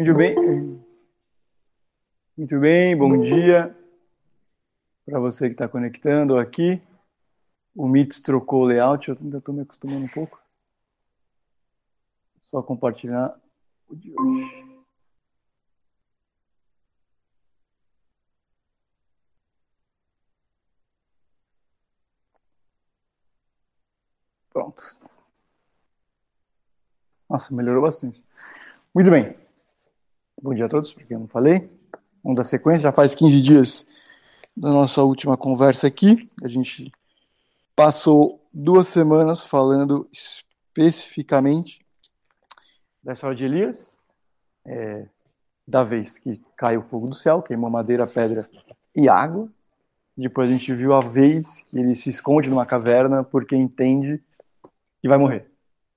Muito bem. Muito bem, bom dia para você que está conectando aqui. O Mits trocou o layout, eu ainda estou me acostumando um pouco. Só compartilhar o de hoje. Pronto. Nossa, melhorou bastante. Muito bem. Bom dia a todos, porque eu não falei. Vamos dar sequência. Já faz 15 dias da nossa última conversa aqui. A gente passou duas semanas falando especificamente da história de Elias, é, da vez que caiu o fogo do céu, queimou madeira, pedra e água. Depois a gente viu a vez que ele se esconde numa caverna porque entende que vai morrer.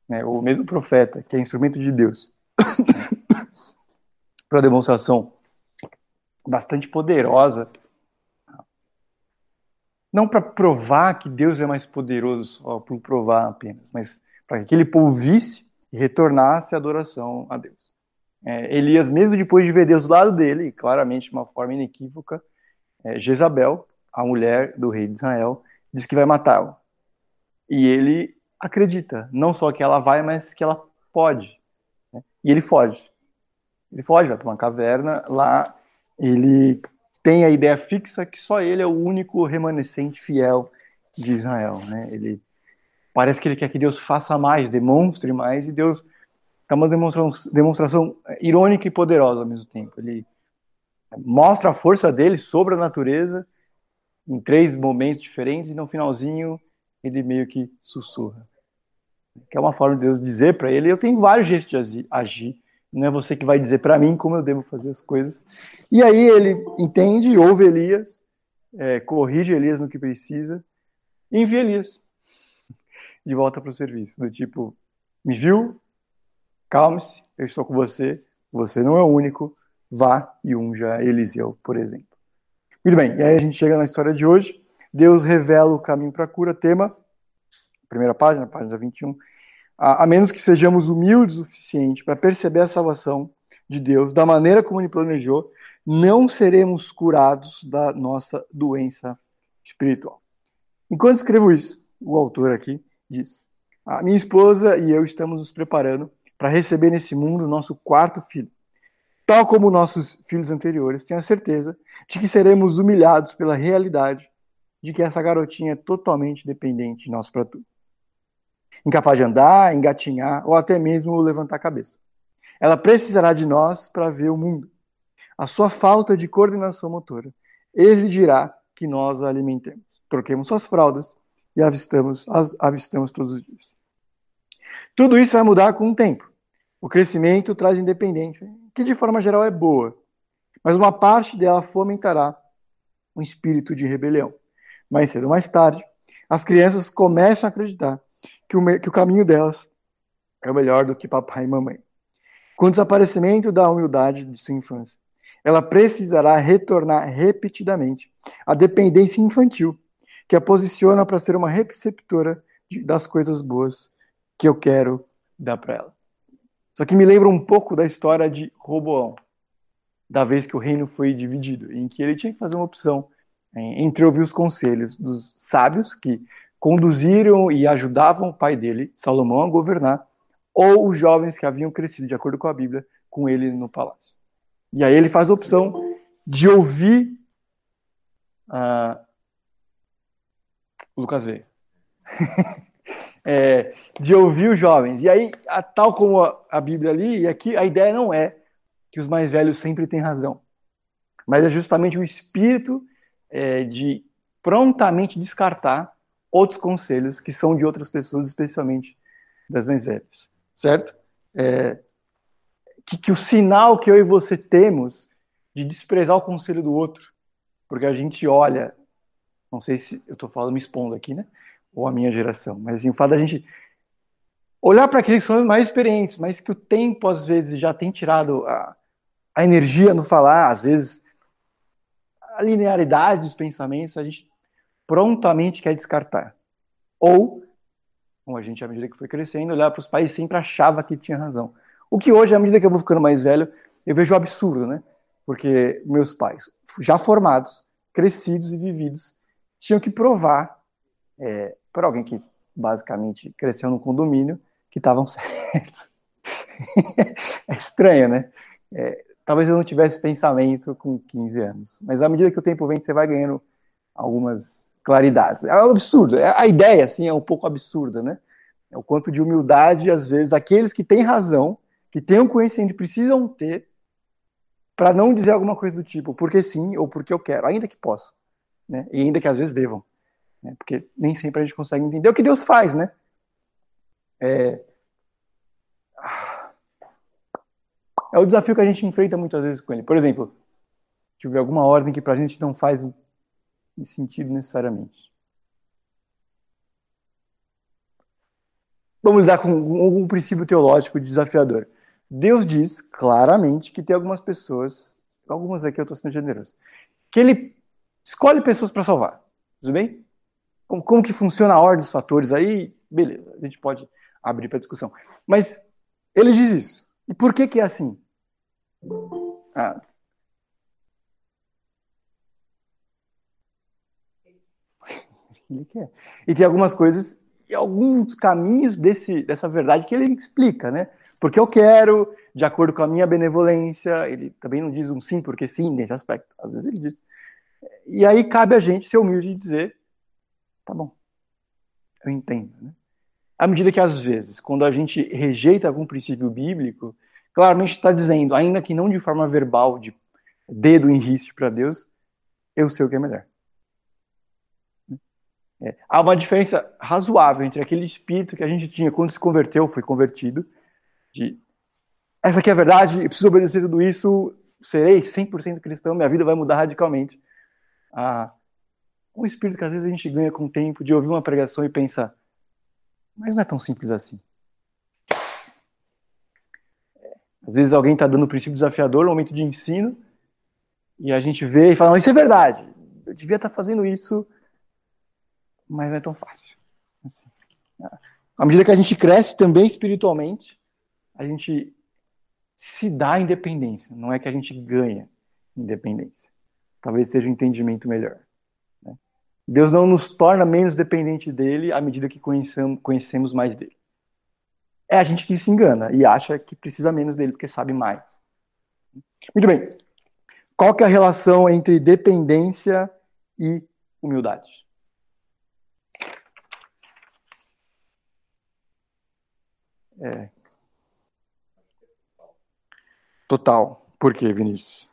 Né? O mesmo profeta, que é instrumento de Deus, para demonstração bastante poderosa, não para provar que Deus é mais poderoso só por provar apenas, mas para que aquele povo visse e retornasse a adoração a Deus. É, Elias, mesmo depois de ver Deus do lado dele, claramente de uma forma inequívoca, é, Jezabel, a mulher do rei de Israel, diz que vai matá-lo. E ele acredita, não só que ela vai, mas que ela pode. Né? E ele foge. Ele foge, vai para uma caverna, lá ele tem a ideia fixa que só ele é o único remanescente fiel de Israel. Né? Ele parece que ele quer que Deus faça mais, demonstre mais, e Deus está uma demonstração, demonstração irônica e poderosa ao mesmo tempo. Ele mostra a força dele sobre a natureza em três momentos diferentes, e no finalzinho ele meio que sussurra que é uma forma de Deus dizer para ele, eu tenho vários jeitos de agir, não é você que vai dizer para mim como eu devo fazer as coisas. E aí ele entende, ouve Elias, é, corrige Elias no que precisa, e envia Elias de volta para o serviço, do tipo, me viu? Calme-se, eu estou com você, você não é o único, vá e unja Eliseu, por exemplo. Muito bem, e aí a gente chega na história de hoje, Deus revela o caminho para a cura, tema primeira página, página 21, a, a menos que sejamos humildes o suficiente para perceber a salvação de Deus da maneira como ele planejou, não seremos curados da nossa doença espiritual. Enquanto escrevo isso, o autor aqui diz: A minha esposa e eu estamos nos preparando para receber nesse mundo o nosso quarto filho. Tal como nossos filhos anteriores, tenho a certeza de que seremos humilhados pela realidade de que essa garotinha é totalmente dependente de nós para tudo incapaz de andar, engatinhar ou até mesmo levantar a cabeça. Ela precisará de nós para ver o mundo. A sua falta de coordenação motora exigirá que nós a alimentemos. Troquemos suas fraldas e avistamos, avistamos todos os dias. Tudo isso vai mudar com o tempo. O crescimento traz independência, que de forma geral é boa, mas uma parte dela fomentará um espírito de rebelião. Mais cedo ou mais tarde, as crianças começam a acreditar que o, que o caminho delas é o melhor do que papai e mamãe. Com o desaparecimento da humildade de sua infância, ela precisará retornar repetidamente à dependência infantil, que a posiciona para ser uma receptora de, das coisas boas que eu quero dar para ela. Só que me lembra um pouco da história de Roboão, da vez que o reino foi dividido, em que ele tinha que fazer uma opção entre ouvir os conselhos dos sábios, que conduziram e ajudavam o pai dele, Salomão, a governar, ou os jovens que haviam crescido, de acordo com a Bíblia, com ele no palácio. E aí ele faz a opção de ouvir. O Lucas veio. é, de ouvir os jovens. E aí, tal como a, a Bíblia ali, e aqui a ideia não é que os mais velhos sempre têm razão, mas é justamente o espírito é, de prontamente descartar outros conselhos que são de outras pessoas, especialmente das mais velhas, certo? É, que, que o sinal que eu e você temos de desprezar o conselho do outro, porque a gente olha, não sei se eu estou falando me expondo aqui, né? Ou a minha geração, mas assim, o fato da gente olhar para aqueles que são mais experientes, mas que o tempo às vezes já tem tirado a, a energia no falar, às vezes a linearidade dos pensamentos, a gente prontamente quer descartar. Ou, como a gente, à medida que foi crescendo, olhar para os pais sempre achava que tinha razão. O que hoje, à medida que eu vou ficando mais velho, eu vejo absurdo, né? Porque meus pais, já formados, crescidos e vividos, tinham que provar é, para alguém que basicamente cresceu no condomínio que estavam certos. é estranho, né? É, talvez eu não tivesse pensamento com 15 anos, mas à medida que o tempo vem, você vai ganhando algumas claridades. É um absurdo. É, a ideia, assim, é um pouco absurda, né? É o quanto de humildade, às vezes, aqueles que têm razão, que têm o conhecimento, precisam ter para não dizer alguma coisa do tipo, porque sim ou porque eu quero, ainda que possa, né? E ainda que às vezes devam, né? Porque nem sempre a gente consegue entender o que Deus faz, né? É... é o desafio que a gente enfrenta muitas vezes com ele. Por exemplo, deixa eu ver alguma ordem que para a gente não faz sentido necessariamente. Vamos lidar com um princípio teológico desafiador. Deus diz claramente que tem algumas pessoas, algumas aqui eu estou sendo generoso, que ele escolhe pessoas para salvar. Tudo bem? Como, como, que funciona a ordem dos fatores aí? Beleza, a gente pode abrir para discussão. Mas ele diz isso. E por que que é assim? Ah. Ele quer. E tem algumas coisas e alguns caminhos desse, dessa verdade que ele explica, né? Porque eu quero, de acordo com a minha benevolência, ele também não diz um sim porque sim nesse aspecto, às vezes ele diz. E aí cabe a gente ser humilde e dizer, tá bom, eu entendo, né? À medida que às vezes, quando a gente rejeita algum princípio bíblico, claramente está dizendo, ainda que não de forma verbal, de dedo em riste para Deus, eu sei o que é melhor. É, há uma diferença razoável entre aquele espírito que a gente tinha quando se converteu, foi convertido, de essa aqui é a verdade, eu preciso obedecer tudo isso, serei 100% cristão, minha vida vai mudar radicalmente. Ah, um espírito que às vezes a gente ganha com o tempo de ouvir uma pregação e pensar, mas não é tão simples assim. É, às vezes alguém está dando um princípio desafiador, um momento de ensino, e a gente vê e fala, isso é verdade, eu devia estar tá fazendo isso mas não é tão fácil. Assim. À medida que a gente cresce também espiritualmente, a gente se dá independência, não é que a gente ganha independência. Talvez seja um entendimento melhor. Né? Deus não nos torna menos dependente dele à medida que conhecemos, conhecemos mais dele. É a gente que se engana e acha que precisa menos dele porque sabe mais. Muito bem. Qual que é a relação entre dependência e humildade? É. Total. Por quê, Vinícius?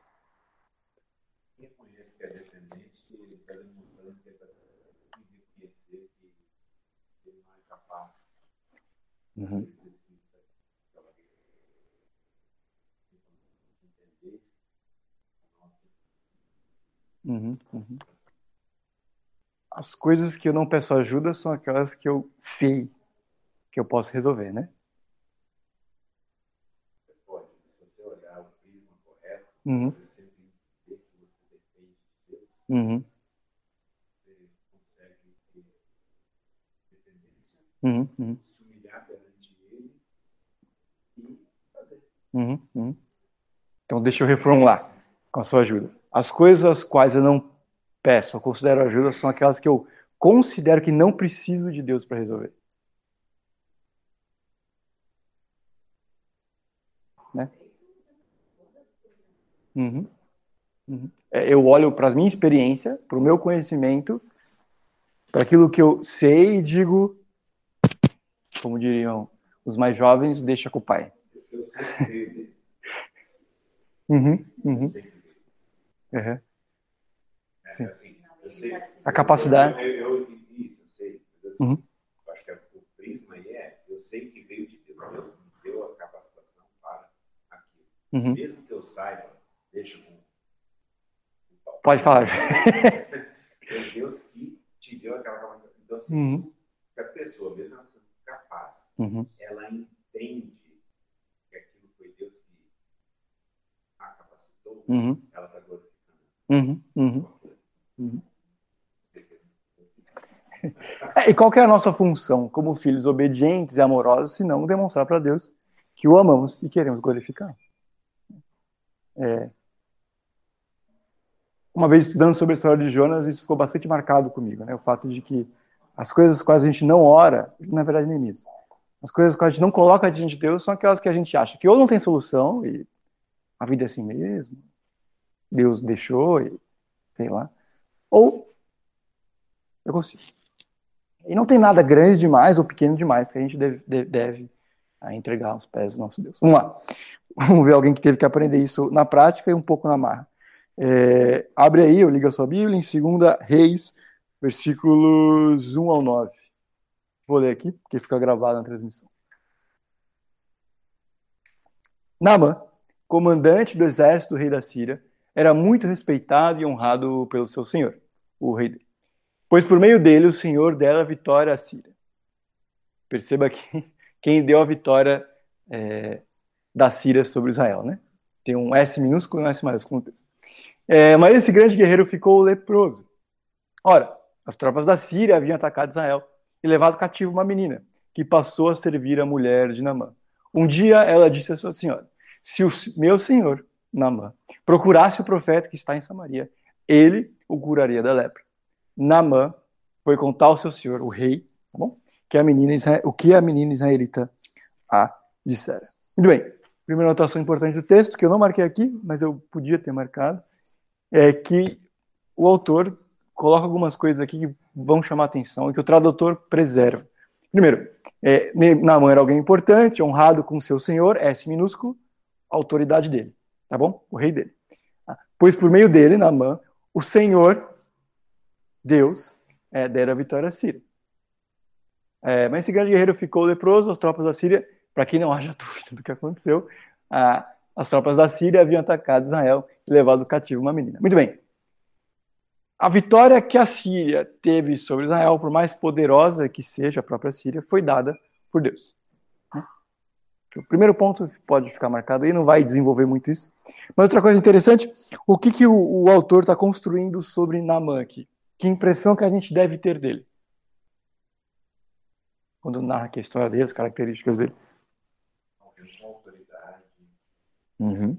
Uhum. Uhum, uhum. As coisas que eu não peço ajuda são aquelas que eu sei que eu posso resolver, né? Uhum. Você sempre vê que você depende de Uhum. Você consegue ter dependência. Uhum. Uhum. Se humilhar perante Ele e fazer. Uhum. Uhum. Então, deixa eu reformular com a sua ajuda. As coisas às quais eu não peço ou considero ajuda são aquelas que eu considero que não preciso de Deus para resolver. Né? Uhum. Uhum. É, eu olho para a minha experiência, para o meu conhecimento, para aquilo que eu sei e digo, como diriam os mais jovens, deixa com o pai. Eu sei uhum, uhum. Uhum. Sim. Assim, a capacidade. Eu, eu, eu sei. Assim, uhum. Eu acho que o prisma aí é, eu sei que veio de Deus, Deus me deu a capacitação para aquilo. Uhum. Mesmo que eu saiba Deixa com. Pode falar. É Deus que te deu aquela capacidade. Então, assim, uhum. se a pessoa, mesmo ela sendo capaz, uhum. ela entende que aquilo foi Deus que a capacitou, uhum. ela está glorificando. Uhum. Uhum. uhum. É, e qual é a nossa função como filhos obedientes e amorosos, se não demonstrar para Deus que o amamos e queremos glorificar? É, uma vez estudando sobre a história de Jonas, isso ficou bastante marcado comigo, né? O fato de que as coisas as a gente não ora, na verdade nem isso. As coisas com a gente não coloca diante de Deus são aquelas que a gente acha que ou não tem solução e a vida é assim mesmo, Deus deixou e sei lá, ou eu consigo. E não tem nada grande demais ou pequeno demais que a gente deve, deve, deve entregar aos pés do nosso Deus. Vamos lá. Vamos ver alguém que teve que aprender isso na prática e um pouco na marra. É, abre aí, eu ligo a sua Bíblia, em 2 Reis, versículos 1 ao 9. Vou ler aqui, porque fica gravado na transmissão. Naamã, comandante do exército do rei da Síria, era muito respeitado e honrado pelo seu senhor, o rei dele. Pois por meio dele o senhor dera a vitória à Síria. Perceba aqui quem deu a vitória é, da Síria sobre Israel, né? Tem um S minúsculo e um S maiúsculo no texto. É, mas esse grande guerreiro ficou leproso. Ora, as tropas da Síria haviam atacado Israel e levado cativo uma menina, que passou a servir a mulher de Namã. Um dia ela disse à sua senhora: Se o meu senhor, Namã, procurasse o profeta que está em Samaria, ele o curaria da lepra. Namã foi contar ao seu senhor, o rei, tá bom? Que a menina, o que a menina israelita a dissera. Muito bem. Primeira anotação importante do texto, que eu não marquei aqui, mas eu podia ter marcado, é que o autor coloca algumas coisas aqui que vão chamar atenção e que o tradutor preserva. Primeiro, é, Naaman era alguém importante, honrado com seu senhor, S minúsculo, autoridade dele, tá bom? O rei dele. Ah, pois por meio dele, Naaman, o Senhor, Deus, é, dera a vitória à Síria. É, mas esse grande guerreiro ficou leproso, as tropas da Síria, para que não haja dúvida do que aconteceu, ah, as tropas da Síria haviam atacado Israel e levado cativo uma menina. Muito bem. A vitória que a Síria teve sobre Israel, por mais poderosa que seja a própria Síria, foi dada por Deus. O primeiro ponto pode ficar marcado aí, não vai desenvolver muito isso. Mas outra coisa interessante, o que, que o, o autor está construindo sobre Naamã aqui? Que impressão que a gente deve ter dele? Quando narra a história dele, as características dele. Uhum.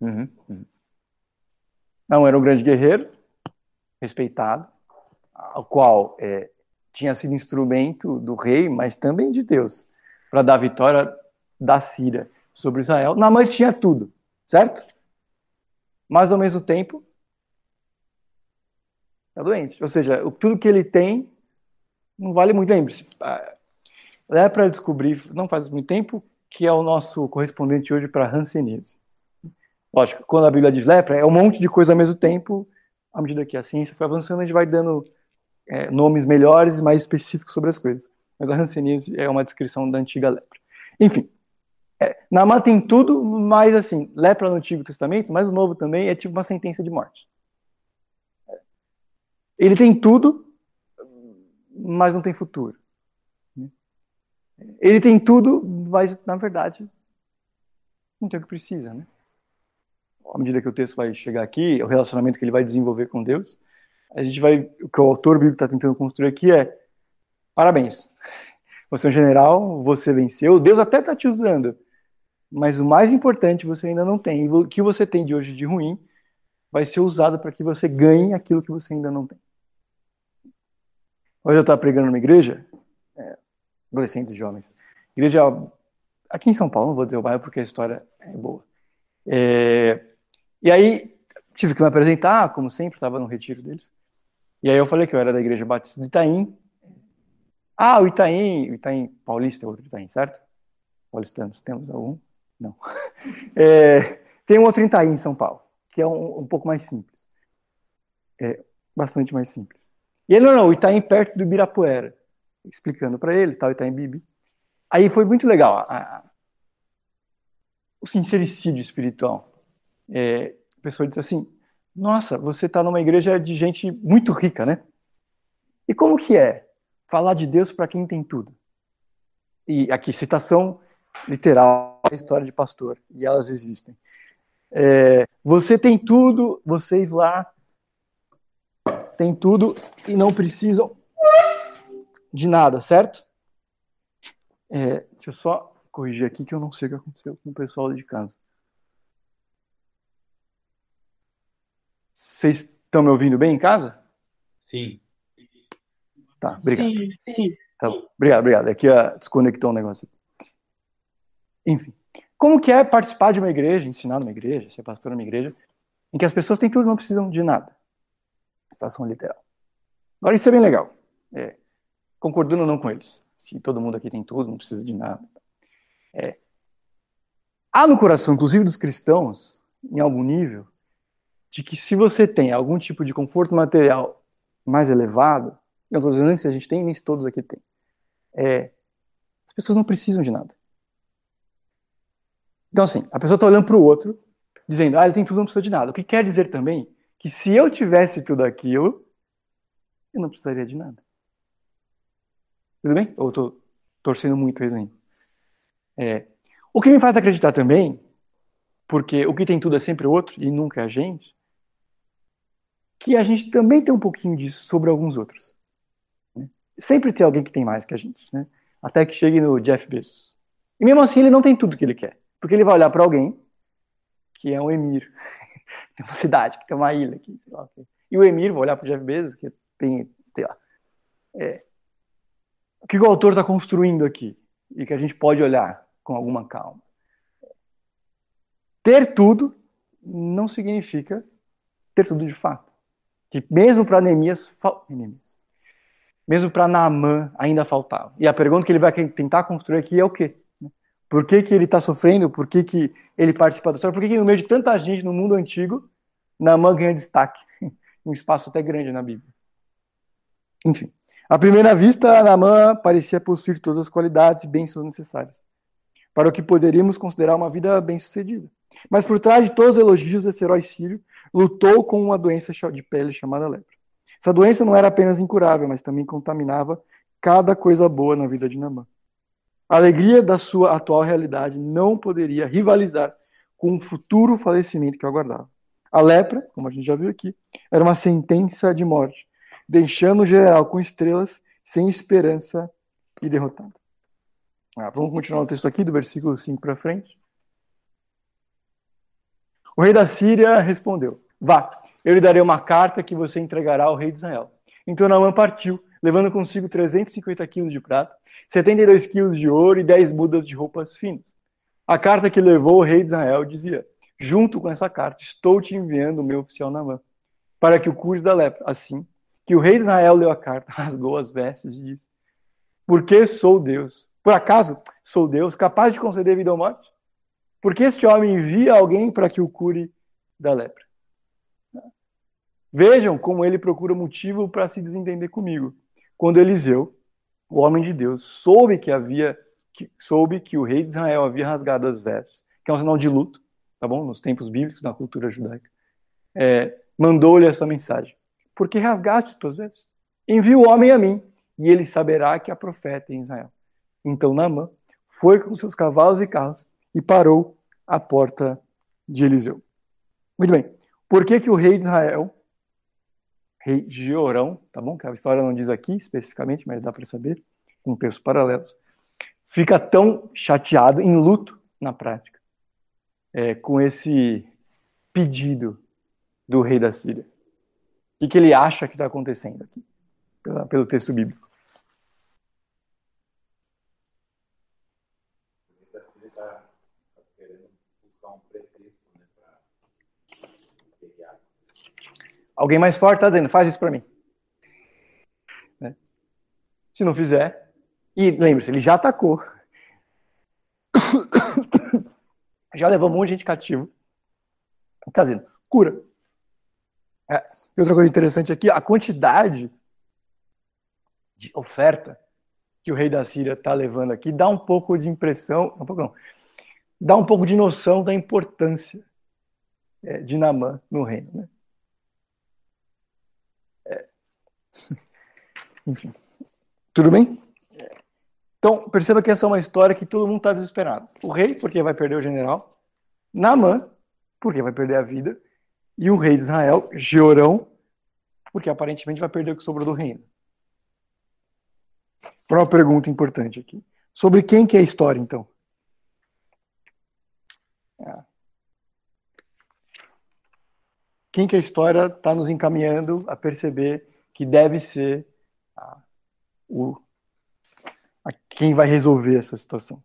Uhum. Uhum. Não, era um grande guerreiro, respeitado, o qual é, tinha sido instrumento do rei, mas também de Deus, para dar a vitória da Síria sobre Israel. Naamã tinha tudo, certo? Mas ao mesmo tempo, está doente. Ou seja, tudo que ele tem não vale muito. Lembre-se, Lepra descobri, não faz muito tempo, que é o nosso correspondente hoje para Hanseníase. Lógico, quando a Bíblia diz lepra, é um monte de coisa ao mesmo tempo. À medida que a ciência foi avançando, a gente vai dando é, nomes melhores e mais específicos sobre as coisas. Mas a Hanseníase é uma descrição da antiga lepra. Enfim, é, Naamã tem tudo, mas assim, lepra no Antigo Testamento, mas o Novo também é tipo uma sentença de morte. Ele tem tudo, mas não tem futuro. Ele tem tudo, mas na verdade não tem o que precisa, né? À medida que o texto vai chegar aqui, o relacionamento que ele vai desenvolver com Deus, a gente vai, o que o autor bíblico está tentando construir aqui é parabéns. Você é um general, você venceu, Deus até está te usando, mas o mais importante você ainda não tem. O que você tem de hoje de ruim vai ser usado para que você ganhe aquilo que você ainda não tem. Hoje eu estava pregando numa igreja, é, adolescentes e jovens. Igreja aqui em São Paulo, não vou dizer o bairro porque a história é boa. É, e aí tive que me apresentar, como sempre, estava no retiro deles. E aí eu falei que eu era da Igreja Batista de Itaim. Ah, o Itaim, o Itaim Paulista é outro Itaim, certo? Paulistanos, temos algum? Não. É, tem um outro Itaim em São Paulo, que é um, um pouco mais simples. É bastante mais simples. E ele, não, não, o Itaim perto do Ibirapuera explicando para eles, tal, Itaim Bibi. Aí foi muito legal a, a, o sincericídio espiritual. É, a pessoa disse assim: Nossa, você está numa igreja de gente muito rica, né? E como que é falar de Deus para quem tem tudo? E aqui, citação literal da história de pastor, e elas existem. É, você tem tudo, vocês lá têm tudo e não precisam de nada, certo? É, deixa eu só corrigir aqui que eu não sei o que aconteceu com o pessoal de casa. Vocês estão me ouvindo bem em casa? Sim. Tá, obrigado. Sim, sim. Tá, obrigado, obrigado. Aqui uh, desconectou um negócio. Enfim. Como que é participar de uma igreja, ensinar numa igreja, ser pastor numa igreja, em que as pessoas têm tudo e não precisam de nada? Estação literal. Agora, isso é bem legal. É, concordando ou não com eles. Se todo mundo aqui tem tudo, não precisa de nada. É, há no coração, inclusive dos cristãos, em algum nível, de que se você tem algum tipo de conforto material mais elevado, eu estou dizendo se a gente tem, nem se todos aqui têm, é, as pessoas não precisam de nada. Então, assim, a pessoa está olhando para o outro, dizendo, ah, ele tem tudo, não precisa de nada. O que quer dizer também que se eu tivesse tudo aquilo, eu não precisaria de nada. Tudo bem? Ou estou torcendo muito o exemplo? É, o que me faz acreditar também, porque o que tem tudo é sempre outro e nunca é a gente, que a gente também tem um pouquinho disso sobre alguns outros. Né? Sempre tem alguém que tem mais que a gente, né? até que chegue no Jeff Bezos. E mesmo assim ele não tem tudo que ele quer, porque ele vai olhar para alguém que é um emir, tem uma cidade, que tem uma ilha aqui, lá, e o emir vai olhar para o Jeff Bezos, que tem, lá. É, o que o autor está construindo aqui e que a gente pode olhar com alguma calma. Ter tudo não significa ter tudo de fato. Que mesmo para Neemias, mesmo para Naamã ainda faltava. E a pergunta que ele vai tentar construir aqui é o quê? Por que, que ele está sofrendo? Por que, que ele participa da história? Por que, que no meio de tanta gente no mundo antigo, Naamã ganha destaque? um espaço até grande na Bíblia. Enfim, à primeira vista, Naamã parecia possuir todas as qualidades e bênçãos necessárias para o que poderíamos considerar uma vida bem-sucedida. Mas por trás de todos os elogios, esse herói sírio lutou com uma doença de pele chamada lepra. Essa doença não era apenas incurável, mas também contaminava cada coisa boa na vida de Naamã. A alegria da sua atual realidade não poderia rivalizar com o futuro falecimento que aguardava. A lepra, como a gente já viu aqui, era uma sentença de morte, deixando o general com estrelas, sem esperança e derrotado. Ah, vamos continuar o texto aqui, do versículo 5 para frente. O rei da Síria respondeu: Vá, eu lhe darei uma carta que você entregará ao rei de Israel. Então Naamã partiu, levando consigo 350 quilos de prata, 72 quilos de ouro e 10 mudas de roupas finas. A carta que levou o rei de Israel dizia: Junto com essa carta, estou te enviando o meu oficial Naamã, para que o cures da lepra. Assim que o rei de Israel leu a carta, rasgou as vestes e disse: Porque sou Deus? Por acaso sou Deus capaz de conceder vida ou morte? Porque este homem envia alguém para que o cure da lepra. Vejam como ele procura motivo para se desentender comigo. Quando Eliseu, o homem de Deus, soube que havia que, soube que o rei de Israel havia rasgado as vestes, que é um sinal de luto, tá bom? Nos tempos bíblicos, na cultura judaica, é, mandou-lhe essa mensagem: Por que rasgaste tuas vestes? Envia o homem a mim, e ele saberá que há profeta em Israel. Então Naamã foi com seus cavalos e carros e parou à porta de Eliseu. Muito bem. Por que, que o rei de Israel rei Georão, tá bom? Que a história não diz aqui especificamente, mas dá para saber, com textos paralelos, fica tão chateado, em luto na prática, é, com esse pedido do rei da Síria. O que, ele acha que está acontecendo aqui, pelo texto bíblico? Alguém mais forte está dizendo, faz isso para mim. Né? Se não fizer, e lembre-se, ele já atacou. já levou um monte de gente cativo. Está dizendo, cura. É, outra coisa interessante aqui, a quantidade de oferta que o rei da Síria está levando aqui dá um pouco de impressão, um pouco não, dá um pouco de noção da importância é, de Namã no reino. Né? Enfim. Tudo bem? Então, perceba que essa é uma história que todo mundo está desesperado. O rei, porque vai perder o general. Naamã, porque vai perder a vida. E o rei de Israel, Georão, porque aparentemente vai perder o que sobrou do reino. Para uma pergunta importante aqui. Sobre quem que é a história, então? É. Quem que a história está nos encaminhando a perceber que deve ser a, o, a quem vai resolver essa situação?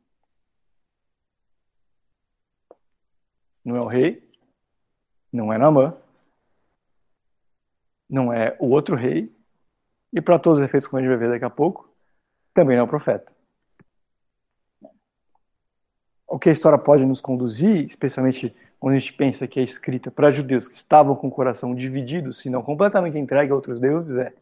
Não é o rei, não é Namã, não é o outro rei, e para todos os efeitos, como a gente vai ver daqui a pouco, também não é o profeta. O que a história pode nos conduzir, especialmente quando a gente pensa que é escrita para judeus que estavam com o coração dividido, se não completamente entregue a outros deuses, é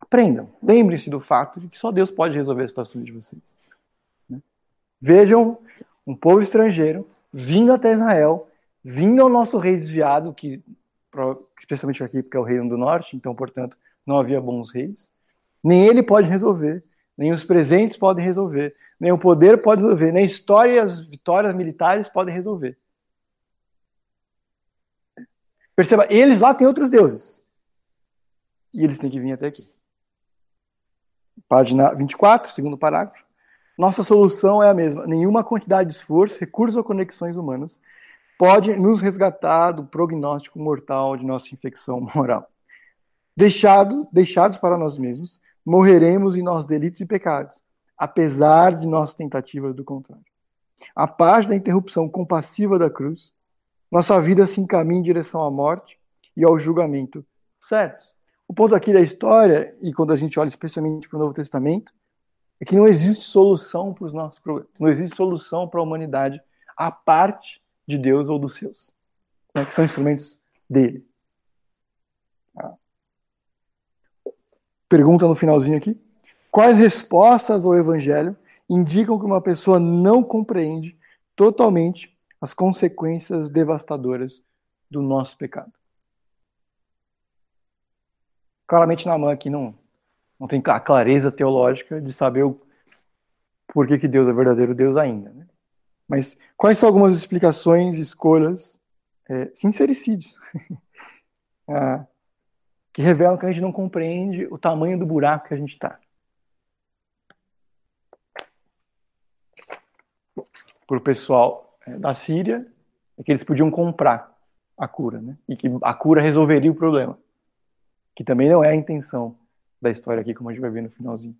aprendam, lembrem-se do fato de que só Deus pode resolver as situações de vocês. Né? Vejam um povo estrangeiro vindo até Israel, vindo ao nosso rei desviado, que especialmente aqui porque é o reino do norte, então, portanto, não havia bons reis. Nem ele pode resolver, nem os presentes podem resolver, nem o poder pode resolver, nem a história e as vitórias militares podem resolver. Perceba, eles lá têm outros deuses. E eles têm que vir até aqui. Página 24, segundo parágrafo. Nossa solução é a mesma. Nenhuma quantidade de esforço, recursos ou conexões humanas pode nos resgatar do prognóstico mortal de nossa infecção moral. Deixado, deixados para nós mesmos, morreremos em nossos delitos e pecados, apesar de nossas tentativas do contrário. A paz da interrupção compassiva da cruz, nossa vida se encaminha em direção à morte e ao julgamento certos. O ponto aqui da história, e quando a gente olha especialmente para o Novo Testamento, é que não existe solução para os nossos problemas, não existe solução para a humanidade a parte de Deus ou dos seus, né, que são instrumentos dele. Ah. Pergunta no finalzinho aqui: quais respostas ao Evangelho indicam que uma pessoa não compreende totalmente as consequências devastadoras do nosso pecado? Claramente, mão aqui não, não tem a clareza teológica de saber o, por que, que Deus é verdadeiro Deus ainda. Né? Mas quais são algumas explicações, escolhas, é, sincericídios, ah, que revelam que a gente não compreende o tamanho do buraco que a gente está? Para o pessoal é, da Síria, é que eles podiam comprar a cura, né? E que a cura resolveria o problema. Que também não é a intenção da história aqui, como a gente vai ver no finalzinho.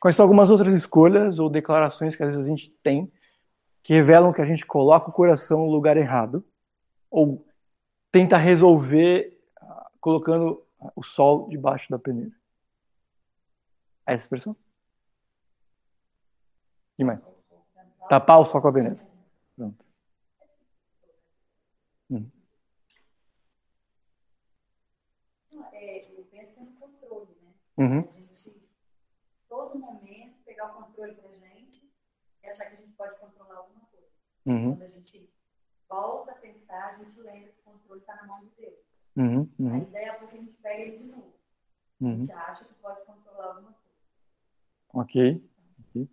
Quais são algumas outras escolhas ou declarações que às vezes a gente tem que revelam que a gente coloca o coração no lugar errado ou tenta resolver uh, colocando o sol debaixo da peneira. É essa expressão? E mais? Tapar o sol com a peneira. Pronto. Hum. É, eu penso que é no controle, né? Uhum. A gente, todo momento, pegar o controle pra gente e achar que a gente pode controlar alguma coisa. Uhum. Quando a gente volta a pensar, a gente lembra que o controle está na mão de Deus. Uhum. Uhum. Aí daí a pouco a gente pega ele de novo. A uhum. gente acha que pode controlar alguma coisa. Ok. okay.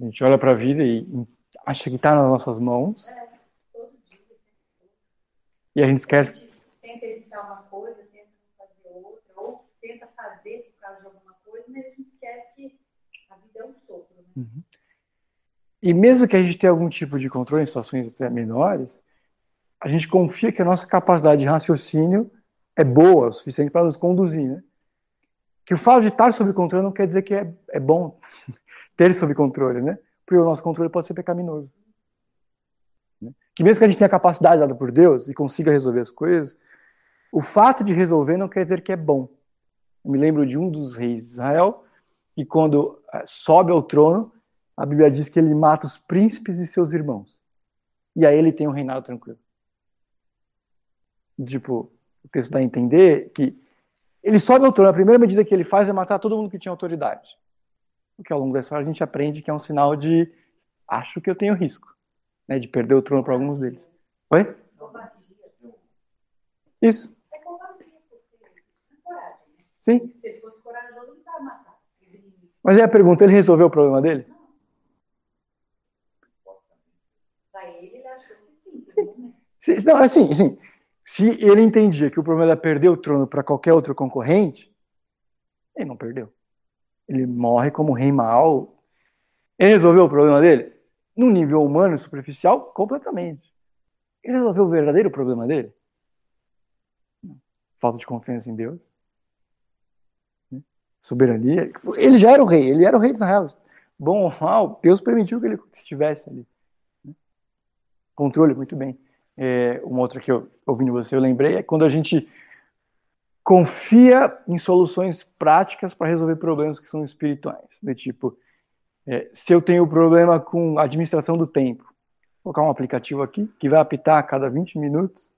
A gente olha para a vida e acha que está nas nossas mãos. É, todo dia. E a gente esquece. A gente tenta evitar uma coisa, tenta fazer outra, ou tenta fazer por causa de alguma coisa, mas a gente esquece que a vida é um sopro. Né? Uhum. E mesmo que a gente tenha algum tipo de controle em situações até menores, a gente confia que a nossa capacidade de raciocínio é boa o suficiente para nos conduzir, né? Que o fato de estar sob controle não quer dizer que é, é bom ter sob controle, né? Porque o nosso controle pode ser pecaminoso. Né? Que mesmo que a gente tenha capacidade dada por Deus e consiga resolver as coisas, o fato de resolver não quer dizer que é bom. Eu me lembro de um dos reis de Israel que quando eh, sobe ao trono, a Bíblia diz que ele mata os príncipes e seus irmãos. E aí ele tem um reinado tranquilo. Tipo, o texto dá a entender que ele sobe ao trono, a primeira medida que ele faz é matar todo mundo que tinha autoridade. O que ao longo da história a gente aprende que é um sinal de acho que eu tenho risco, né, de perder o trono para alguns deles. Oi? Isso. É Sim. Se ele fosse corajoso, ele estava matando. Mas aí a pergunta, ele resolveu o problema dele? Sim. Não, assim, assim, se ele entendia que o problema era perder o trono para qualquer outro concorrente, ele não perdeu. Ele morre como rei mau. Ele resolveu o problema dele? No nível humano, superficial, completamente. Ele resolveu o verdadeiro problema dele? Falta de confiança em Deus. Soberania. Ele já era o rei, ele era o rei de Israel. Bom ou mal, Deus permitiu que ele estivesse ali. Controle, muito bem. É, uma outra que eu ouvindo você eu lembrei é quando a gente confia em soluções práticas para resolver problemas que são espirituais. Do tipo, é, se eu tenho problema com administração do tempo, vou colocar um aplicativo aqui que vai apitar a cada 20 minutos,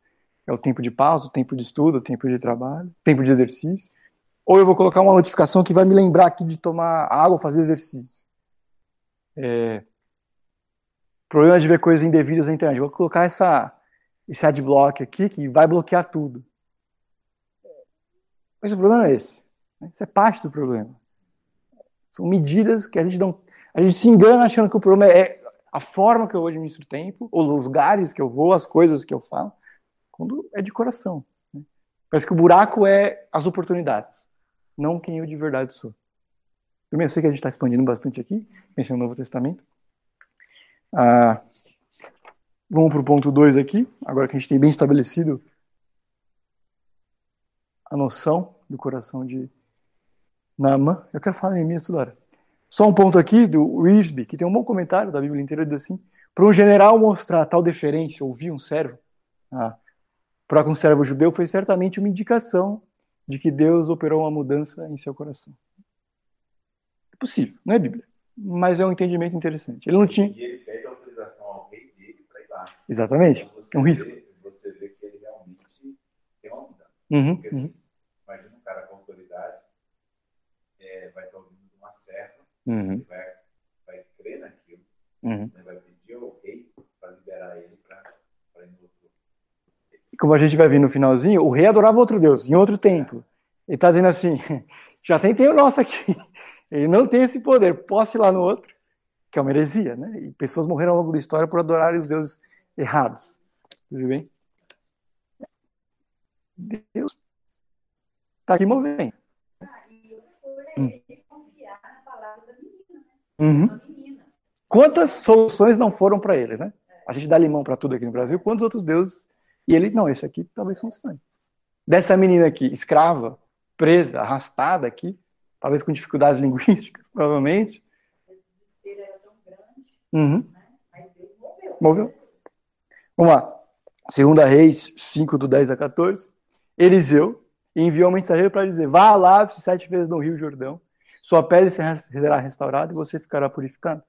é o tempo de pausa, o tempo de estudo, o tempo de trabalho, tempo de exercício. Ou eu vou colocar uma notificação que vai me lembrar aqui de tomar água fazer exercício. É, problema de ver coisas indevidas na internet. Vou colocar essa, esse adblock aqui que vai bloquear tudo. Mas o problema é esse. Né? Isso é parte do problema. São medidas que a gente não. A gente se engana achando que o problema é a forma que eu administro o tempo, ou os lugares que eu vou, as coisas que eu falo, quando é de coração. Né? Parece que o buraco é as oportunidades, não quem eu de verdade sou. Primeiro, eu sei que a gente está expandindo bastante aqui, pensando no Novo Testamento. Ah, vamos para o ponto 2 aqui, agora que a gente tem bem estabelecido a noção do coração de Naaman. Eu quero falar em mim toda hora. Só um ponto aqui do Risby, que tem um bom comentário da Bíblia inteira, diz assim: para um general mostrar tal deferência, ouvir um servo, ah, para um servo judeu, foi certamente uma indicação de que Deus operou uma mudança em seu coração. É possível, não é Bíblia, mas é um entendimento interessante. Ele não tinha. E ele pede autorização ao rei dele para ir lá. Exatamente. Então é um vê, risco. Você vê que ele realmente tem uma mudança. Uhum, Porque, assim, uhum. imagina um cara com autoridade, é, vai estar ouvindo de uma serva, Uhum, vai, vai crer naquilo, uhum. né, vai pedir ao rei para liberar ele para ir no outro. Como a gente vai ver no finalzinho, o rei adorava outro Deus, em outro templo. Ele está dizendo assim: já tentei o nosso aqui. Ele não tem esse poder, posso ir lá no outro, que é uma heresia, né? E pessoas morreram ao longo da história por adorarem os deuses errados. Tudo bem? Deus está aqui movendo. Ah, e outra coisa é ele confiar na palavra da menina, né? Uhum. Uma menina. Quantas soluções não foram para ele, né? A gente dá limão para tudo aqui no Brasil, quantos outros deuses? E ele, não, esse aqui talvez funcione. Dessa menina aqui, escrava, presa, arrastada aqui, talvez com dificuldades linguísticas, provavelmente. O desespero era tão grande, Uhum. né? Mas Deus moveu. Moveu. Vamos lá. Segunda Reis 5, do 10 a 14. Eliseu enviou um mensageiro para dizer: Vá, lave-se sete vezes no rio Jordão, sua pele será restaurada e você ficará purificado.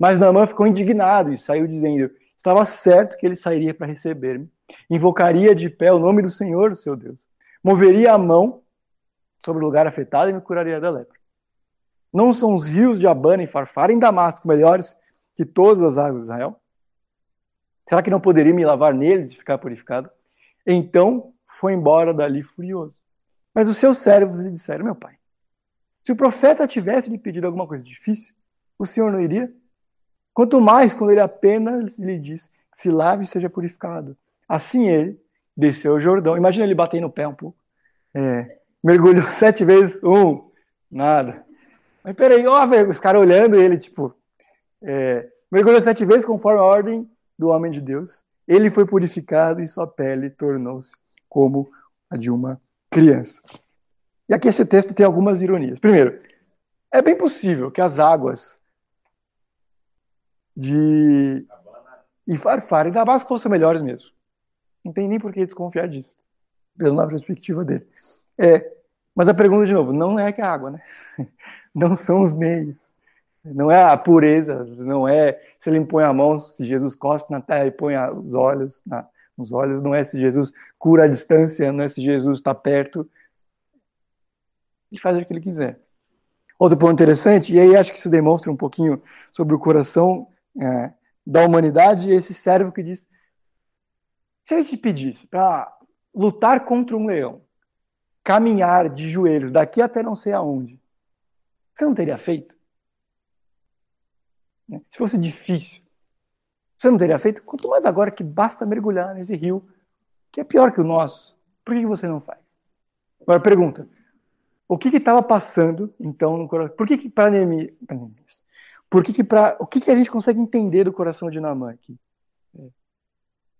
Mas Naamã ficou indignado e saiu dizendo: Estava certo que ele sairia para receber-me, invocaria de pé o nome do Senhor, seu Deus, moveria a mão sobre o lugar afetado e me curaria da lepra. Não são os rios de Abana e Farfar em Damasco melhores que todas as águas de Israel? Será que não poderia me lavar neles e ficar purificado? Então foi embora dali furioso. Mas os seus servos lhe disseram: Meu pai, se o profeta tivesse lhe pedido alguma coisa difícil, o senhor não iria? Quanto mais quando ele apenas lhe diz: Se lave e seja purificado. Assim ele desceu o Jordão. Imagina ele batendo no pé um pouco. É, mergulhou sete vezes, um, nada. Mas peraí, ó, os caras olhando ele, tipo, é, mergulhou sete vezes conforme a ordem do homem de Deus. Ele foi purificado e sua pele tornou-se como a de uma criança. E aqui esse texto tem algumas ironias. Primeiro, é bem possível que as águas de e Farfar e Damasco fossem melhores mesmo. Não tem nem por que desconfiar disso, pela perspectiva dele. É, mas a pergunta, de novo, não é que a água, né? Não são os meios. Não é a pureza, não é se ele impõe a mão, se Jesus cospe na terra e põe os olhos na, nos olhos, não é se Jesus cura a distância, não é se Jesus está perto. Ele faz o que ele quiser. Outro ponto interessante, e aí acho que isso demonstra um pouquinho sobre o coração é, da humanidade, esse servo que diz: se ele te pedisse para lutar contra um leão, caminhar de joelhos daqui até não sei aonde, você não teria feito? Se fosse difícil, você não teria feito? Quanto mais agora que basta mergulhar nesse rio, que é pior que o nosso. Por que você não faz? Agora pergunta: o que estava passando então no coração? Por que, que para Neemias? por que que pra, o que, que a gente consegue entender do coração de Naamã aqui? É.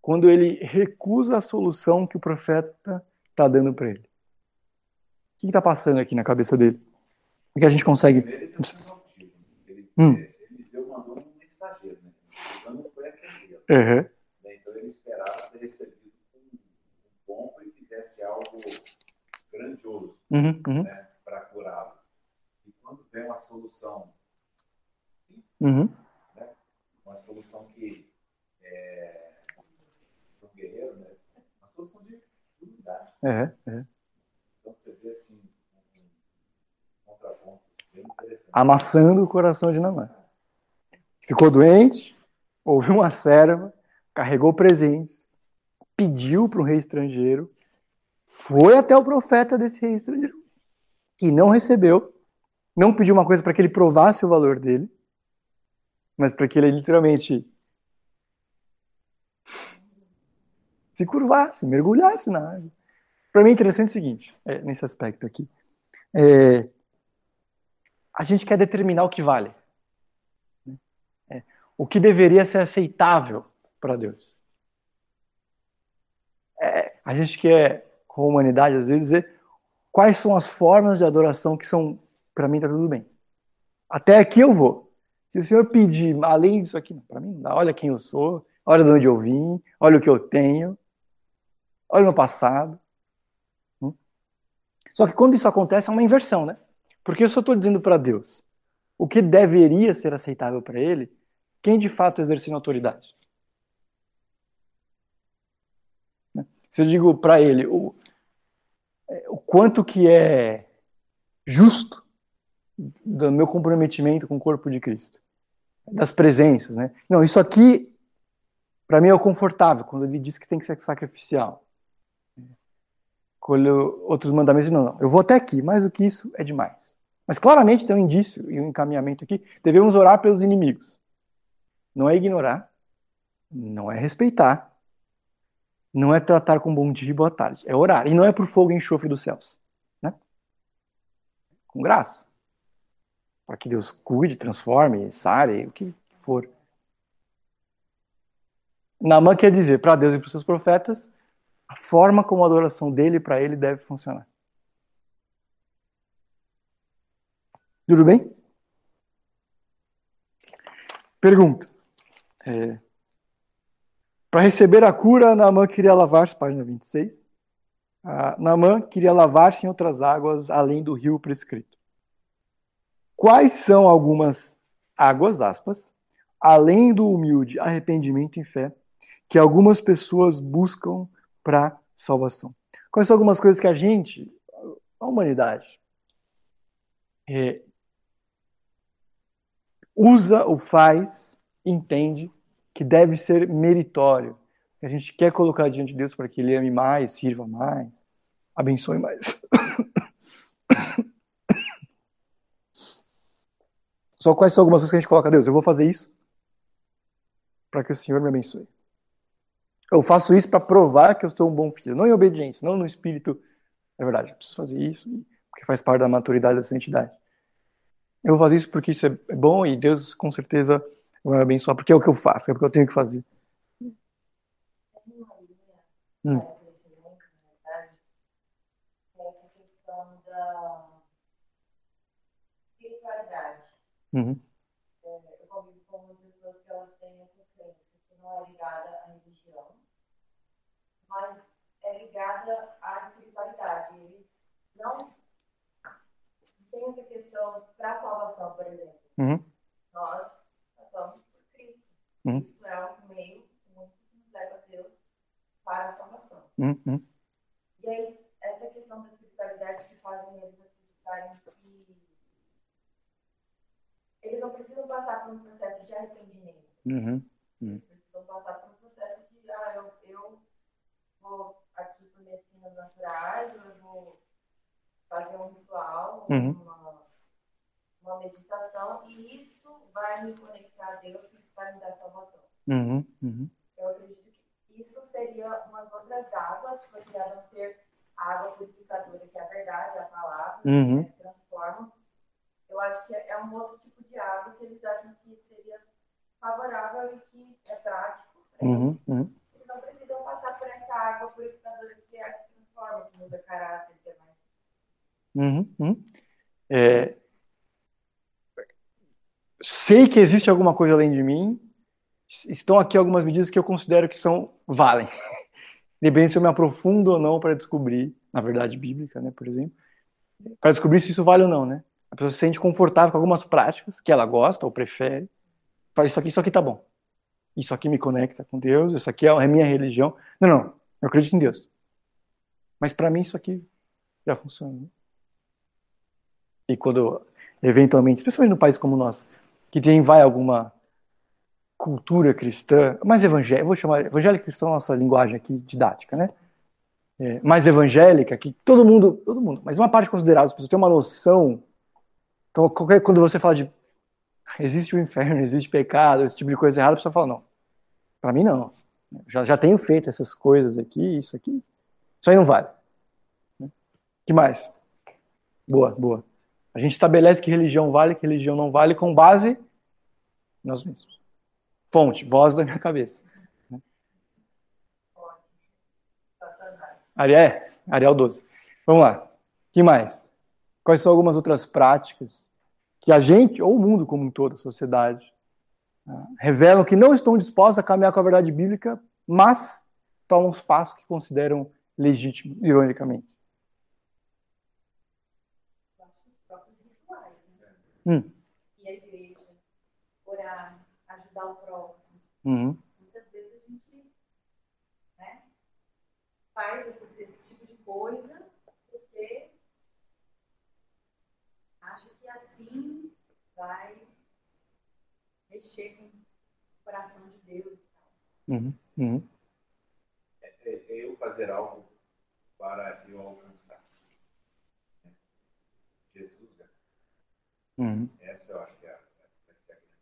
Quando ele recusa a solução que o profeta está dando para ele. O que está passando aqui na cabeça dele? O que a gente consegue. Ele, ele, hum. Né? Não foi aquele. Uhum. Então ele esperava ser recebido com um pompo e fizesse algo grandioso uhum, uhum. Né? para curá-lo. E quando vem uma solução Uhum. Né? Uma solução que é, um guerreiro, né? uma solução de unidade. É, é. Então você vê assim um contraponto bem interessante. Amassando o coração de Namã. Ficou doente, ouviu uma serva, carregou presentes, pediu para um rei estrangeiro, foi até o profeta desse rei estrangeiro, que não recebeu, não pediu uma coisa para que ele provasse o valor dele, mas para que ele literalmente se curvasse, mergulhasse na água. Para mim é interessante o seguinte, é, nesse aspecto aqui. É, a gente quer determinar o que vale. É, o que deveria ser aceitável para Deus. É, a gente quer, com a humanidade, às vezes, dizer quais são as formas de adoração que são, para mim, tá tudo bem. Até aqui eu vou. Se o senhor pedir além disso aqui, para mim não dá. Olha quem eu sou, olha de onde eu vim, olha o que eu tenho, olha o meu passado. Hum? Só que quando isso acontece é uma inversão, né? Porque eu só estou dizendo para Deus o que deveria ser aceitável para Ele, quem de fato exerce autoridade. Né? Se eu digo para Ele o, é, o quanto que é justo do meu comprometimento com o corpo de Cristo das presenças, né? Não, isso aqui para mim é o confortável quando ele diz que tem que ser sacrificial. Quando outros mandamentos, não, não, eu vou até aqui, mais do que isso é demais. Mas claramente tem um indício e um encaminhamento aqui. Devemos orar pelos inimigos. Não é ignorar, não é respeitar, não é tratar com bom dia e boa tarde. É orar. E não é por fogo e enxofre dos céus. Né? Com graça para que Deus cuide, transforme, sare, o que for. Naamã quer dizer para Deus e para os seus profetas a forma como a adoração dele para ele deve funcionar. Tudo bem? Pergunta. É, para receber a cura, Naamã queria lavar-se, página 26. Ah, Naamã queria lavar-se em outras águas além do rio prescrito. Quais são algumas águas, aspas, além do humilde arrependimento e fé, que algumas pessoas buscam para salvação? Quais são algumas coisas que a gente, a humanidade, é, usa ou faz, entende que deve ser meritório, a gente quer colocar diante de Deus para que Ele ame mais, sirva mais, abençoe mais. Só quais são algumas coisas que a gente coloca, Deus, eu vou fazer isso para que o Senhor me abençoe. Eu faço isso para provar que eu sou um bom filho, não em obediência, não no espírito. É verdade, eu preciso fazer isso, porque faz parte da maturidade da santidade. Eu vou fazer isso porque isso é bom e Deus com certeza vai me abençoar, porque é o que eu faço, é porque eu tenho que fazer. Hum. Uhum. É, eu convivo com pessoas que elas têm essa crença, que não é ligada à religião, mas é ligada à espiritualidade. Eles não têm essa questão para a salvação, por exemplo. Uhum. Nós. Uhum. Isso é um meio que nos leva a Deus para a salvação. Uhum. E aí, essa questão da espiritualidade que fazem eles acreditarem eles não precisam passar por um processo de arrependimento. Uhum. Uhum. Eles precisam passar por um processo de, ah, eu, eu vou aqui por medicinas naturais, eu vou fazer um ritual, uhum. uma, uma meditação, e isso vai me conectar a Deus e vai me dar. Uhum, uhum. Eu acredito que isso seria umas outras águas que poderiam ser água purificadora, que é a verdade, a palavra, né, uhum. que transforma. Eu acho que é um outro tipo de água que eles acham que seria favorável e que é prático. Uhum, uhum. Eles não precisam passar por essa água purificadora que é a que transforma, que muda caráter demais. É uhum, uhum. É... Sei que existe alguma coisa além de mim, Estão aqui algumas medidas que eu considero que são valem. Depende se eu me aprofundo ou não para descobrir, na verdade bíblica, né, por exemplo, para descobrir se isso vale ou não, né? A pessoa se sente confortável com algumas práticas que ela gosta ou prefere. Fala, isso aqui, isso aqui tá bom. Isso aqui me conecta com Deus, isso aqui é minha religião. Não, não, eu acredito em Deus. Mas para mim isso aqui já funciona. Né? E quando, eventualmente, especialmente no país como o nosso, que tem, vai alguma cultura cristã, mais evangélica, vou chamar evangélica cristã nossa linguagem aqui didática, né? É, mais evangélica, que todo mundo, todo mundo, mas uma parte considerável, as pessoas têm uma noção. Então, qualquer, quando você fala de existe o inferno, existe pecado, esse tipo de coisa errada, a pessoa fala, não, para mim não. Já, já tenho feito essas coisas aqui, isso aqui, isso aí não vale. que mais? Boa, boa. A gente estabelece que religião vale, que religião não vale, com base em nós mesmos. Fonte, voz da minha cabeça. Ariel, Ariel 12. Vamos lá. que mais? Quais são algumas outras práticas que a gente, ou o mundo como um todo, a sociedade, né, revelam que não estão dispostos a caminhar com a verdade bíblica, mas tomam os passos que consideram legítimos, ironicamente? Hum. E a igreja, orar, ajudar o próximo. Uhum. Muitas vezes a gente né, faz esse, esse tipo de coisa porque acha que assim vai mexer com o coração de Deus. Uhum. Uhum. É, é, é eu fazer algo para eu alcançar. Uhum. Essa eu acho que é a, essa é a grande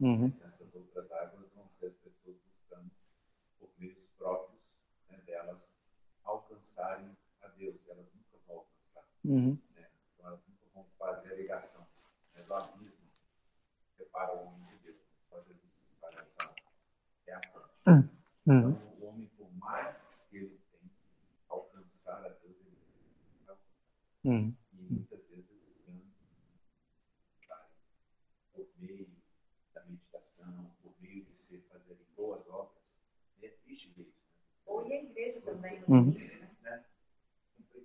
uhum. Essas outras águas vão ser as pessoas buscando por meios próprios né, delas alcançarem a Deus. Elas nunca vão alcançar. Uhum. Né? Então elas nunca vão fazer a ligação né, do abismo que separa o homem de Deus. Só Jesus separa essa é a fonte. Uhum. Então, o homem, por mais que ele tenha alcançar a Deus, ele não alcançar. Uhum. Ou e a igreja também. Uhum.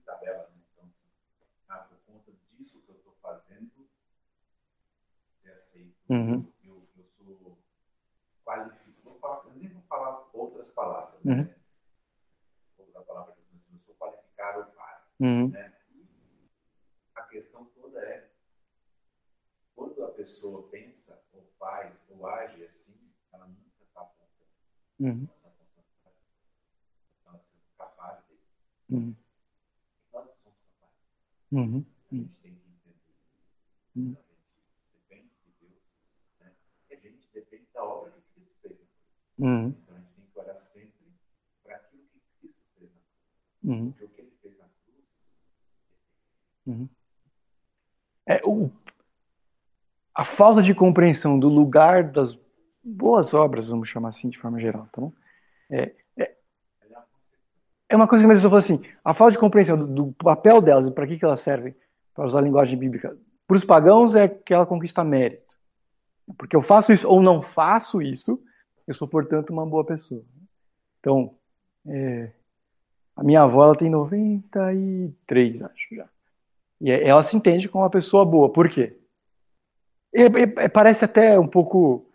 Tabela, né? Então, ah, por conta disso que eu estou fazendo, é aceito. Uhum. Eu, eu sou qualificado. Falar, eu nem vou falar outras palavras. Uhum. Né? Vou usar a palavra de assim, eu sou qualificado para. Uhum. Né? A questão toda é quando a pessoa pensa, ou faz, ou age assim, ela nunca está apontando. Uhum. Uhum. Uhum. Uhum. Uhum. Então a gente tem que olhar sempre para aquilo que Cristo fez na cruz. Porque o que ele fez na cruz. Uhum. É, o, a falta de compreensão do lugar das boas obras, vamos chamar assim de forma geral, tá bom? É, é uma coisa que mais eu falo assim, a falta de compreensão do, do papel delas e para que, que elas servem, para usar a linguagem bíblica, para os pagãos é que ela conquista mérito. Porque eu faço isso ou não faço isso, eu sou, portanto, uma boa pessoa. Então, é, a minha avó ela tem 93, acho já. E é, ela se entende como uma pessoa boa. Por quê? É, é, parece até um pouco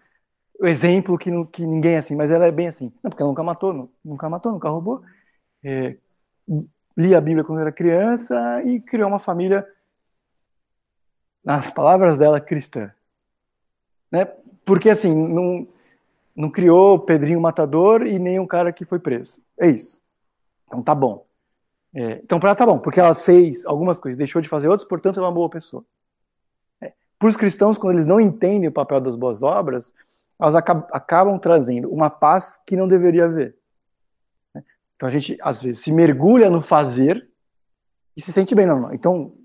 o exemplo que, que ninguém é assim, mas ela é bem assim. Não, porque ela nunca matou, nunca matou, nunca roubou é, lia a Bíblia quando era criança e criou uma família, nas palavras dela, cristã. Né? Porque assim, não, não criou Pedrinho Matador e nem um cara que foi preso. É isso. Então tá bom. É, então para ela tá bom, porque ela fez algumas coisas, deixou de fazer outras, portanto é uma boa pessoa. É. Para os cristãos, quando eles não entendem o papel das boas obras, elas acabam, acabam trazendo uma paz que não deveria haver. Então a gente, às vezes, se mergulha no fazer e se sente bem. Não, não. Então,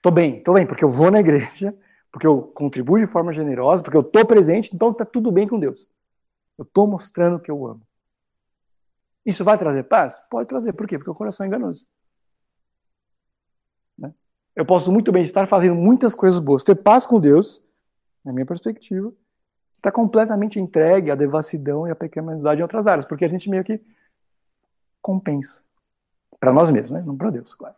tô bem, tô bem, porque eu vou na igreja, porque eu contribuo de forma generosa, porque eu tô presente, então tá tudo bem com Deus. Eu estou mostrando que eu amo. Isso vai trazer paz? Pode trazer. Por quê? Porque o coração é enganoso. Né? Eu posso muito bem estar fazendo muitas coisas boas, ter paz com Deus, na minha perspectiva, está completamente entregue à devassidão e à pecaminosidade em outras áreas, porque a gente meio que compensa. Para nós mesmos, né? não para Deus, claro.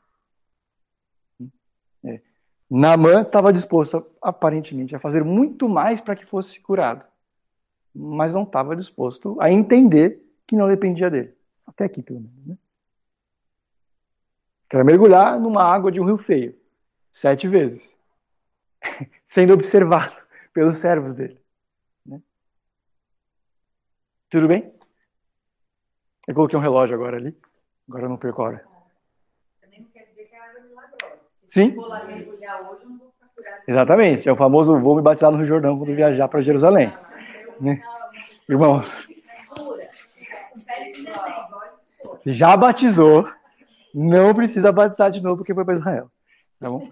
É. Naamã estava disposto, aparentemente, a fazer muito mais para que fosse curado, mas não estava disposto a entender que não dependia dele. Até aqui, pelo menos. Né? Mergulhar numa água de um rio feio, sete vezes, sendo observado pelos servos dele. Né? Tudo bem? Eu coloquei um relógio agora ali, agora eu não perco a hora. Também não quer dizer que a água é milagrosa. Sim. Exatamente. É o famoso vou me batizar no Rio Jordão quando viajar para Jerusalém. Né? Irmãos, se já batizou, não precisa batizar de novo porque foi para Israel. Tá bom?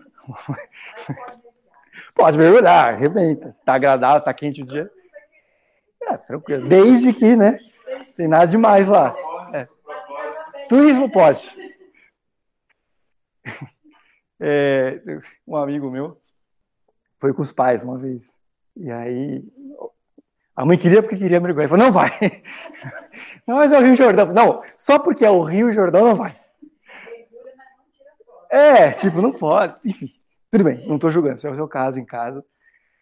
Pode mergulhar, arrebenta. Se está agradável, está quente o dia. É, tranquilo. Desde que, né? Tem nada demais lá. É. Turismo pode. É, um amigo meu foi com os pais uma vez. E aí a mãe queria porque queria mergulhar. Ele falou, não vai. Não, mas é o Rio Jordão. Não, só porque é o Rio Jordão não vai. É, tipo, não pode. Enfim, tudo bem, não estou julgando. Se é o seu caso em casa,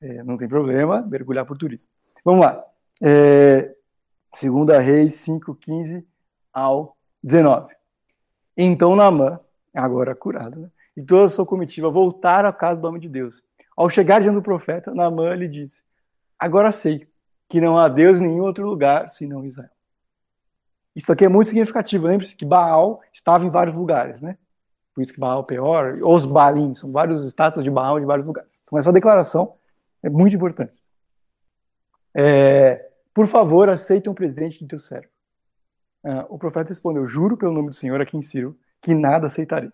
é, não tem problema, mergulhar por turismo. Vamos lá. É, segunda Reis 5, 15 ao 19. Então Naamã, agora curado, né? e toda a sua comitiva voltaram à casa do homem de Deus. Ao chegar diante do profeta, Naamã lhe disse: Agora sei que não há Deus em nenhum outro lugar senão Israel. Isso aqui é muito significativo. Lembre-se que Baal estava em vários lugares, né? Por isso que Baal Peor, os Baalim, são vários estátuas de Baal em vários lugares. Então essa declaração é muito importante. É, por favor, aceite um presente de teu servo. Uh, o profeta respondeu: Juro pelo nome do Senhor a quem sirvo que nada aceitarei.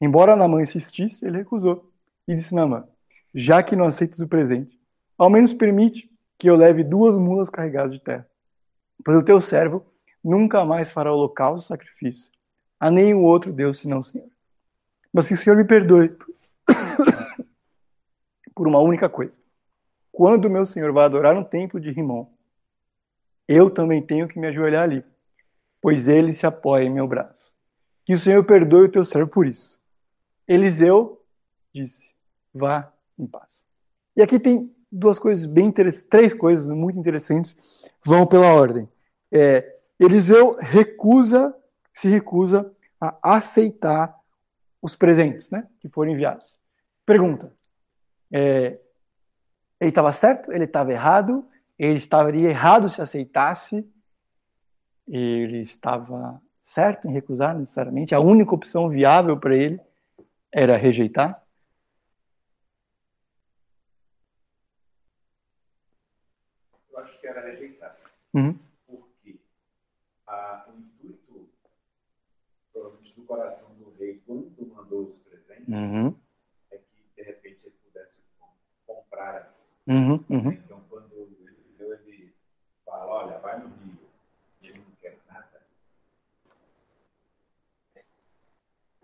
Embora Naamã insistisse, ele recusou. E disse Naamã: Já que não aceitas o presente, ao menos permite que eu leve duas mulas carregadas de terra. Pois o teu servo nunca mais fará holocausto sacrifício a nenhum outro Deus senão o Senhor. Mas que o Senhor me perdoe por uma única coisa. Quando meu Senhor vai adorar no templo de Rimon, eu também tenho que me ajoelhar ali, pois ele se apoia em meu braço. Que o Senhor perdoe o teu servo por isso. Eliseu disse: vá em paz. E aqui tem duas coisas bem interessantes, três coisas muito interessantes, vão pela ordem. É, Eliseu recusa, se recusa a aceitar os presentes, né, que foram enviados. Pergunta: é, ele estava certo? Ele estava errado? Ele estaria errado se aceitasse? Ele estava certo em recusar necessariamente? A única opção viável para ele era rejeitar? Uhum. Porque a, o intuito, do coração do rei, quando mandou os presentes, uhum. é que, de repente, ele pudesse comprar. Uhum. Uhum. Então, quando ele, ele fala, olha, vai no Rio, ele não quer nada,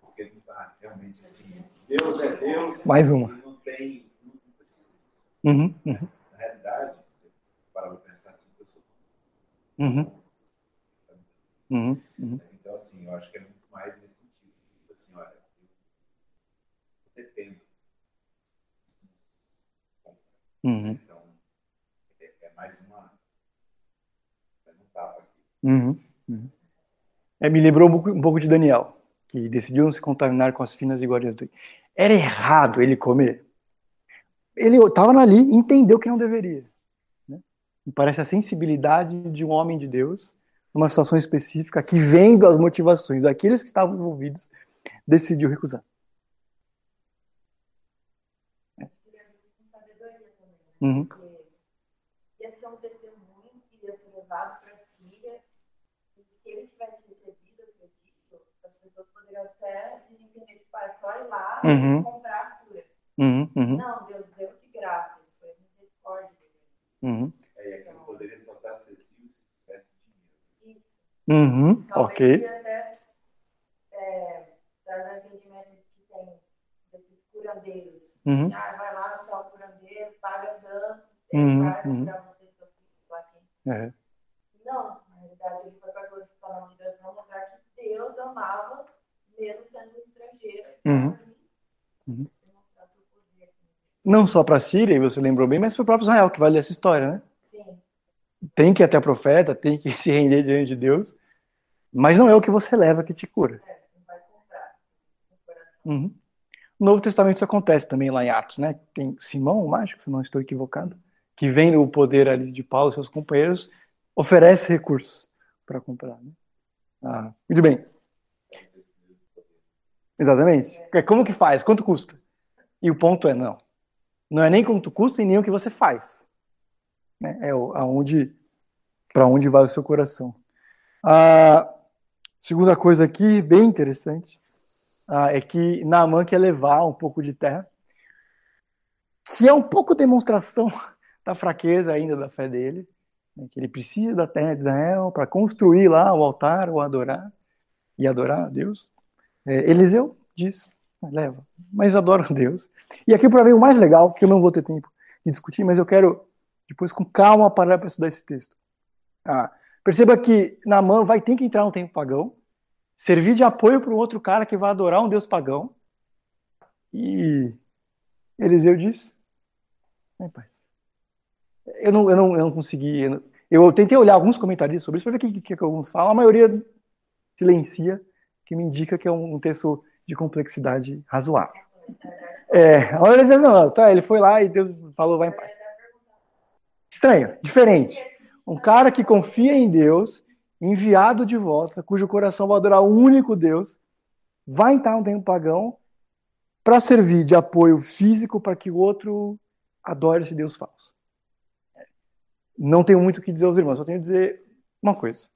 porque realmente assim, Deus é Deus, Mais uma. não tem, não precisa. Uhum. Uhum. Na realidade, para Uhum. Uhum. Uhum. Então, assim, eu acho que é muito mais nesse sentido. Tipo assim, olha, eu dependo. Uhum. Então, é, é, mais uma. É um tapa aqui. Uhum. Uhum. É, me lembrou um pouco de Daniel, que decidiu não se contaminar com as finas iguarias do. Era errado ele comer. Ele estava ali, entendeu que não deveria. Me parece a sensibilidade de um homem de Deus, numa situação específica, que vendo as motivações daqueles que estavam envolvidos, decidiu recusar. Uhum. Ia ser um testemunho que ia ser levado para a Síria, e se ele tivesse recebido, eu acredito, as pessoas poderiam até desentender, tipo, é só ir lá uhum. e comprar a cura. Uhum. uhum. Não, Deus deu de graça, foi misericórdia. Uhum. Uhum, ok. até é, trazer entendimento que tem desses curandeiros. Uhum. Ah, vai lá no tal curandeiro, paga tanto, uhum, vai uhum. você seu filho, lá quem. É. Não, na realidade ele foi para glorificar o nome de Deus, para mostrar que Deus amava, mesmo sendo um estrangeiro. Uhum. Uhum. Não só para a Síria, você lembrou bem, mas para o próprio Israel, que vale essa história, né? Sim. Tem que ir até a profeta, tem que se render diante de Deus, mas não é o que você leva que te cura. É, não vai comprar. Uhum. No Novo Testamento isso acontece também lá em Atos, né? Tem Simão, o mágico, se não estou equivocado, que vem o poder ali de Paulo e seus companheiros, oferece recursos para comprar. Né? Ah, muito bem. Exatamente. É, como que faz? Quanto custa? E o ponto é, não. Não é nem quanto custa e nem o que você faz. Né? É aonde, para onde vai o seu coração. A segunda coisa aqui, bem interessante, é que Naaman quer levar um pouco de terra, que é um pouco demonstração da fraqueza ainda da fé dele, né, que ele precisa da terra de Israel para construir lá o altar, o adorar e adorar a Deus. É, Eliseu diz, leva, mas adora a Deus. E aqui para mim o mais legal, que eu não vou ter tempo de discutir, mas eu quero depois com calma parar para estudar esse texto. Ah, perceba que Naaman vai ter que entrar no tempo pagão, servir de apoio para um outro cara que vai adorar um deus pagão. E Eliseu diz: Ai, paz. Eu não, eu não, eu não consegui. Eu, não, eu tentei olhar alguns comentários sobre isso para ver o que, que, que, alguns falam. A maioria silencia, que me indica que é um, um texto de complexidade razoável. É, a maioria diz: não, tá, ele foi lá e Deus falou, vai em paz. Estranho, diferente. Um cara que confia em Deus enviado de volta, cujo coração vai adorar o único Deus, vai entrar no tempo pagão para servir de apoio físico para que o outro adore esse Deus falso. Não tenho muito o que dizer aos irmãos, só tenho que dizer uma coisa.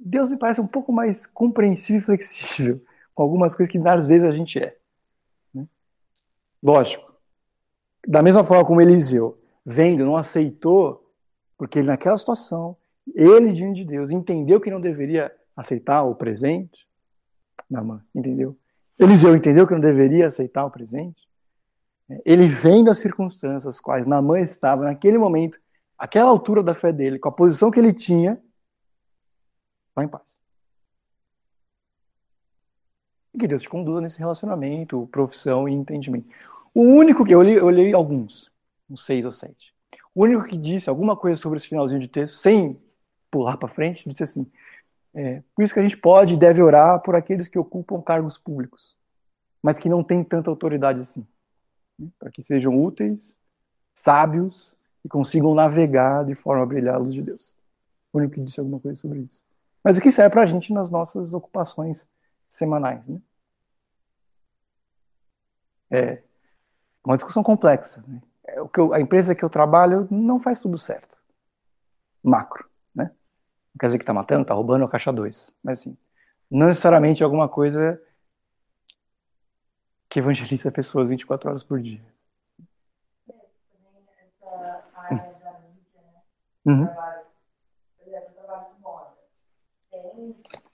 Deus me parece um pouco mais compreensível e flexível com algumas coisas que às vezes a gente é. Né? Lógico. Da mesma forma como Eliseu, vendo, não aceitou, porque ele naquela situação ele, diante de Deus, entendeu que não deveria aceitar o presente. Namã, entendeu? Eliseu entendeu que não deveria aceitar o presente. Ele vem das circunstâncias as quais Namã estava naquele momento, aquela altura da fé dele, com a posição que ele tinha, vai em paz. E que Deus te conduza nesse relacionamento, profissão e entendimento. O único que eu olhei, eu alguns, uns seis ou sete. O único que disse alguma coisa sobre esse finalzinho de texto, sem pular para frente, disse assim: é, por isso que a gente pode e deve orar por aqueles que ocupam cargos públicos, mas que não têm tanta autoridade assim, né? para que sejam úteis, sábios e consigam navegar de forma a brilhar a luz de Deus. O único que disse alguma coisa sobre isso. Mas o que serve para a gente nas nossas ocupações semanais, né? É uma discussão complexa. Né? É, o que eu, a empresa que eu trabalho não faz tudo certo. Macro. Não quer dizer que está matando, está roubando a caixa 2. Mas assim, não necessariamente alguma coisa que evangeliza pessoas 24 horas por dia. Mídia, né? Uhum. Por exemplo, eu trabalho com moda.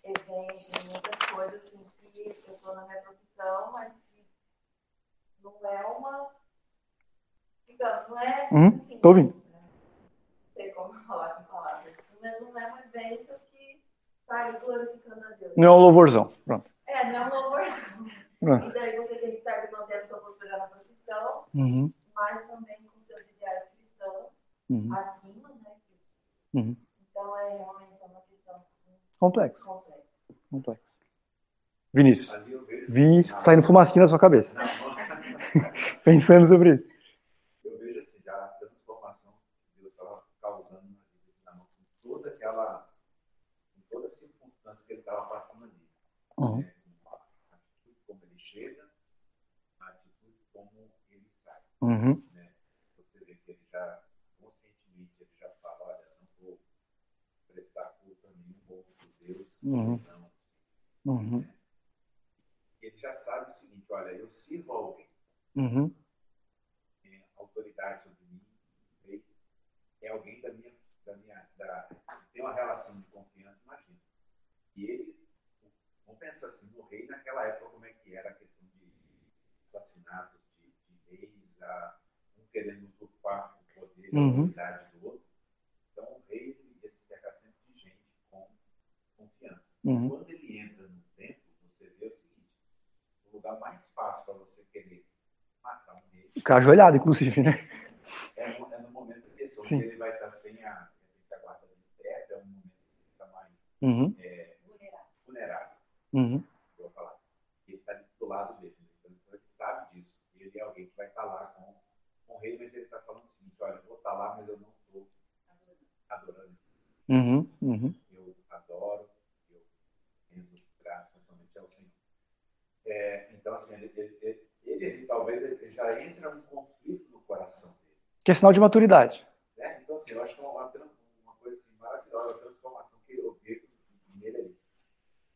Eventos, muitas coisas assim, que eu estou na minha profissão, mas que não é uma. Digamos, não é. Uhum. Assim, Tô ouvindo. Né? Não sei como falar com palavras não é um evento que sai glorificando a Deus. Não é um louvorzão, pronto. É, não é um louvorzão. Pronto. E daí você tem que estar mantendo sua postura na profissão, uhum. mas também com seus ideais cristãos uhum. acima, né? Uhum. Então é realmente assim, complexa. Complexa. Vinícius, vi saindo fumacinha na sua cabeça. Pensando sobre isso. estava passando ali. Uhum. Né? A atitude como ele chega, a atitude como ele sai. Uhum. Né? Você vê que ele já, conscientemente, ele já fala, olha, não vou prestar culto a nenhum outro Deus, uhum. Uhum. Ele já sabe o seguinte, olha, eu sirvo alguém. Uhum. É, autoridade sobre mim, é alguém da minha, da minha, da, tem uma relação de confiança, imagina. E ele, vamos pensar assim, no rei naquela época, como é que era a questão de assassinatos de, de reis, a, um querendo usurpar o poder, uhum. a autoridade do outro. Então o rei ia se cercar sempre de gente com confiança. Uhum. Quando ele entra no templo, você vê o seguinte, o lugar mais fácil para você querer matar um rei... Ficar ajoelhado, inclusive, né? É no, é no momento que ele vai estar sem a uhum. é, vulnerável. Uhum. Vou falar. Ele está do lado dele. Então, ele sabe disso. Ele é alguém que vai estar lá com, com o rei, mas ele está falando o seguinte: olha, eu vou estar lá, mas eu não estou adorando. Uhum. Uhum. Eu adoro, eu tendo graça somente ao Senhor. É, então, assim, ele, ele, ele, ele talvez ele já entra um conflito no coração dele. Que é sinal de maturidade. É, então, assim, eu acho que é uma, uma coisa assim, maravilhosa, a transformação que eu vejo nele ali.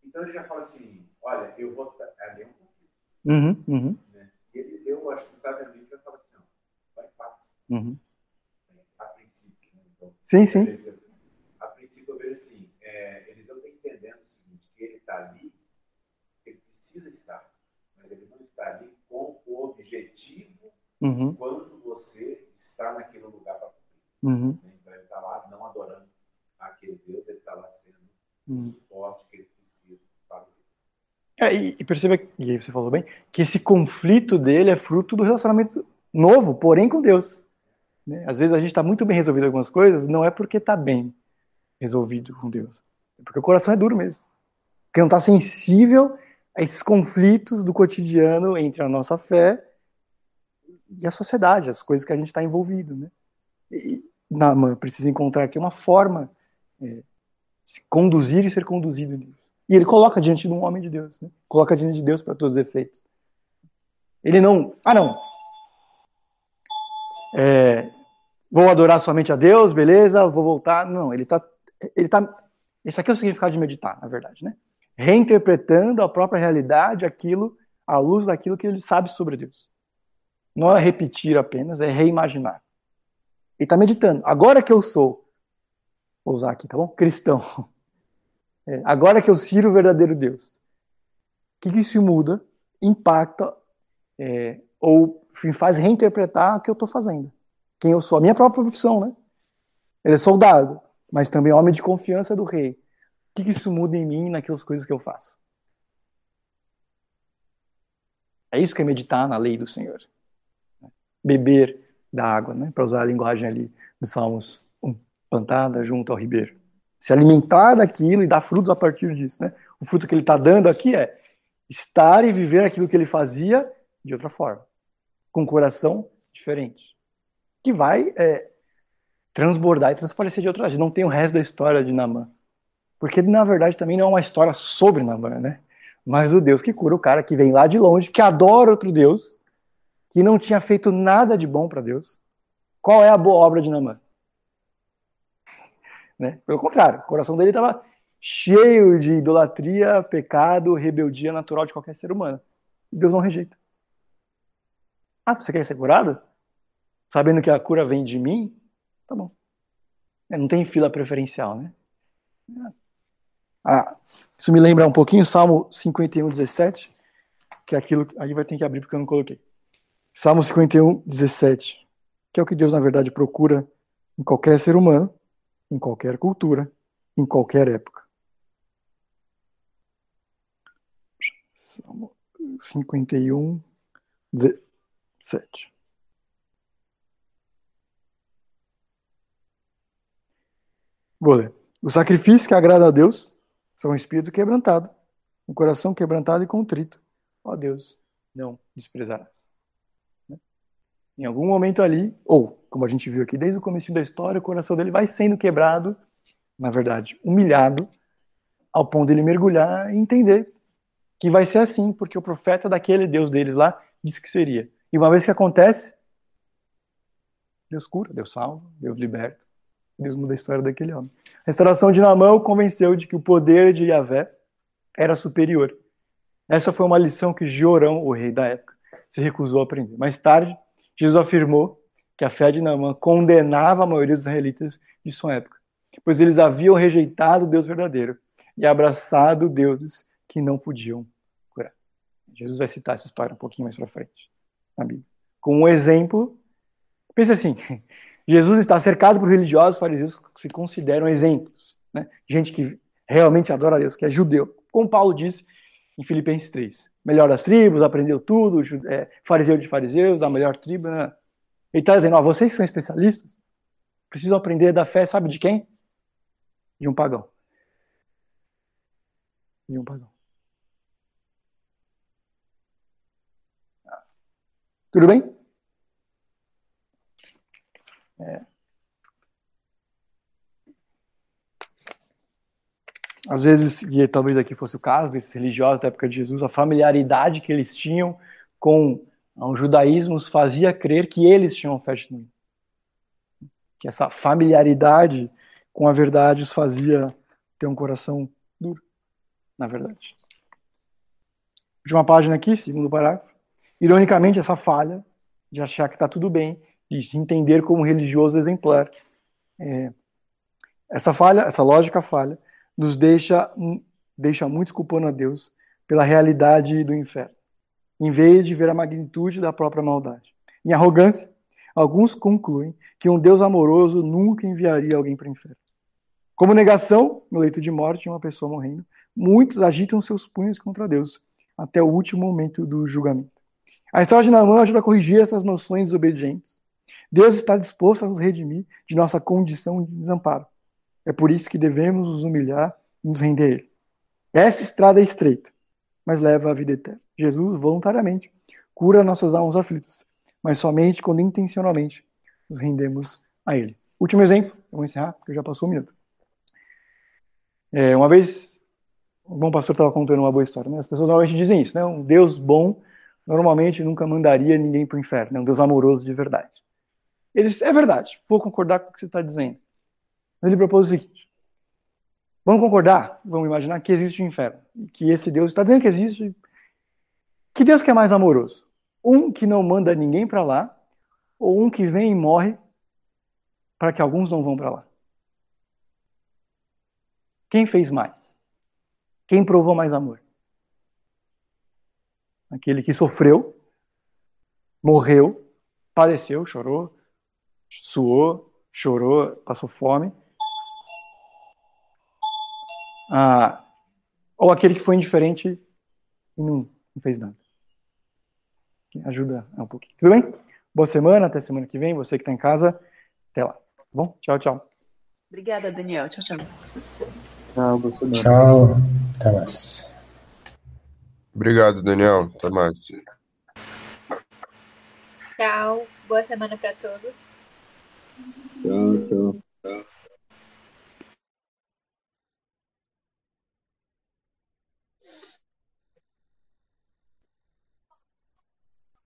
Então ele já fala assim: olha, eu vou. Ali é um conflito. Uhum, uhum. Né? E Eliseu, acho que Bíblia, já fala assim: não, vai paz. Uhum. A princípio. Né? Então, sim, sim. Eliseu, a princípio eu vejo assim: é, Eliseu está entendendo o seguinte, que ele está ali, ele precisa estar, mas ele não está ali com o objetivo uhum. quando você está naquele lugar para cumprir. Uhum. Então ele está lá não adorando aquele Deus, ele está lá sendo hum. o suporte que ele precisa para é, e, e perceba, e aí você falou bem, que esse conflito dele é fruto do relacionamento novo, porém com Deus. Né? Às vezes a gente está muito bem resolvido algumas coisas, não é porque está bem resolvido com Deus, é porque o coração é duro mesmo. Porque não está sensível esses conflitos do cotidiano entre a nossa fé e a sociedade, as coisas que a gente está envolvido. Né? E Naaman precisa encontrar aqui uma forma é, se conduzir e ser conduzido Deus. E ele coloca diante de um homem de Deus, né? coloca diante de Deus para todos os efeitos. Ele não, ah não, é, vou adorar somente a Deus, beleza, vou voltar. Não, ele está, ele tá, esse aqui é o significado de meditar, na verdade, né? Reinterpretando a própria realidade, aquilo, à luz daquilo que ele sabe sobre Deus. Não é repetir apenas, é reimaginar. Ele está meditando. Agora que eu sou vou usar aqui, tá bom? Cristão. É, agora que eu sirvo o verdadeiro Deus, o que, que isso muda, impacta é, ou enfim, faz reinterpretar o que eu estou fazendo? Quem eu sou, a minha própria profissão, né? Ele é soldado, mas também homem de confiança do rei. Que, que isso muda em mim naquelas coisas que eu faço? É isso que é meditar na lei do Senhor. Beber da água, né? Para usar a linguagem ali dos Salmos plantada junto ao ribeiro. Se alimentar daquilo e dar frutos a partir disso. Né? O fruto que ele está dando aqui é estar e viver aquilo que ele fazia de outra forma, com um coração diferente, que vai é, transbordar e transparecer de outra. Não tem o resto da história de Namã, porque na verdade também não é uma história sobre Namã, né? Mas o Deus que cura o cara que vem lá de longe, que adora outro Deus, que não tinha feito nada de bom para Deus. Qual é a boa obra de Namã? Né? Pelo contrário, o coração dele estava cheio de idolatria, pecado, rebeldia natural de qualquer ser humano. E Deus não rejeita. Ah, você quer ser curado? Sabendo que a cura vem de mim? Tá bom. É, não tem fila preferencial, né? Ah, isso me lembra um pouquinho Salmo 51, 17, que é aquilo. Aí vai ter que abrir porque eu não coloquei. Salmo 51, 17, que é o que Deus, na verdade, procura em qualquer ser humano em qualquer cultura, em qualquer época. Salmo 51, 17. Vou ler. O sacrifício que agrada a Deus são um espírito quebrantado, um coração quebrantado e contrito. Ó Deus, não desprezarás. Em algum momento ali, ou, como a gente viu aqui desde o começo da história, o coração dele vai sendo quebrado, na verdade, humilhado, ao ponto dele mergulhar e entender que vai ser assim, porque o profeta daquele Deus dele lá disse que seria. E uma vez que acontece, Deus cura, Deus salva, Deus liberta, Deus muda a história daquele homem. A restauração de Naamã o convenceu de que o poder de Yahvé era superior. Essa foi uma lição que Jorão, o rei da época, se recusou a aprender. Mais tarde, Jesus afirmou que a fé de Naamã condenava a maioria dos israelitas de sua época. pois eles haviam rejeitado o Deus verdadeiro e abraçado deuses que não podiam curar. Jesus vai citar essa história um pouquinho mais para frente na Bíblia. Com um exemplo, pense assim: Jesus está cercado por religiosos fariseus que se consideram exemplos, né? gente que realmente adora a Deus, que é judeu. Como Paulo disse em Filipenses 3. Melhor das tribos, aprendeu tudo, é, fariseu de fariseus, da melhor tribo. Né? Ele está dizendo: ó, vocês são especialistas, precisam aprender da fé, sabe de quem? De um pagão. De um pagão. Tudo bem? É. Às vezes, e talvez aqui fosse o caso desses religiosos da época de Jesus, a familiaridade que eles tinham com o judaísmo os fazia crer que eles tinham fé genuína. Que essa familiaridade com a verdade os fazia ter um coração duro, na verdade. Última página aqui, segundo parágrafo. Ironicamente, essa falha de achar que está tudo bem, de entender como religioso exemplar, é, essa falha, essa lógica falha, nos deixa, deixa muitos culpando a Deus pela realidade do inferno, em vez de ver a magnitude da própria maldade. Em arrogância, alguns concluem que um Deus amoroso nunca enviaria alguém para o inferno. Como negação, no leito de morte, uma pessoa morrendo, muitos agitam seus punhos contra Deus até o último momento do julgamento. A história de Naamã ajuda a corrigir essas noções desobedientes. Deus está disposto a nos redimir de nossa condição de desamparo. É por isso que devemos nos humilhar e nos render a Ele. Essa estrada é estreita, mas leva à vida eterna. Jesus, voluntariamente, cura nossas almas aflitas, mas somente quando intencionalmente nos rendemos a Ele. Último exemplo, eu vou encerrar, porque já passou um minuto. É, uma vez, o bom pastor estava contando uma boa história. Né? As pessoas normalmente dizem isso, né? Um Deus bom normalmente nunca mandaria ninguém para o inferno, né? um Deus amoroso de verdade. Eles, é verdade, vou concordar com o que você está dizendo. Ele propôs o seguinte: vamos concordar, vamos imaginar que existe o um inferno, que esse Deus está dizendo que existe. Que Deus que é mais amoroso? Um que não manda ninguém para lá, ou um que vem e morre para que alguns não vão para lá? Quem fez mais? Quem provou mais amor? Aquele que sofreu, morreu, padeceu, chorou, suou, chorou, passou fome, ah, ou aquele que foi indiferente e não, não fez nada. Ajuda um pouquinho. Tudo bem? Boa semana, até semana que vem. Você que está em casa, até lá. Tá bom? Tchau, tchau. Obrigada, Daniel. Tchau, tchau. Tchau, boa semana. Tchau. Até mais. Obrigado, Daniel. Até mais. Tchau. Boa semana para todos. Tchau, tchau. tchau.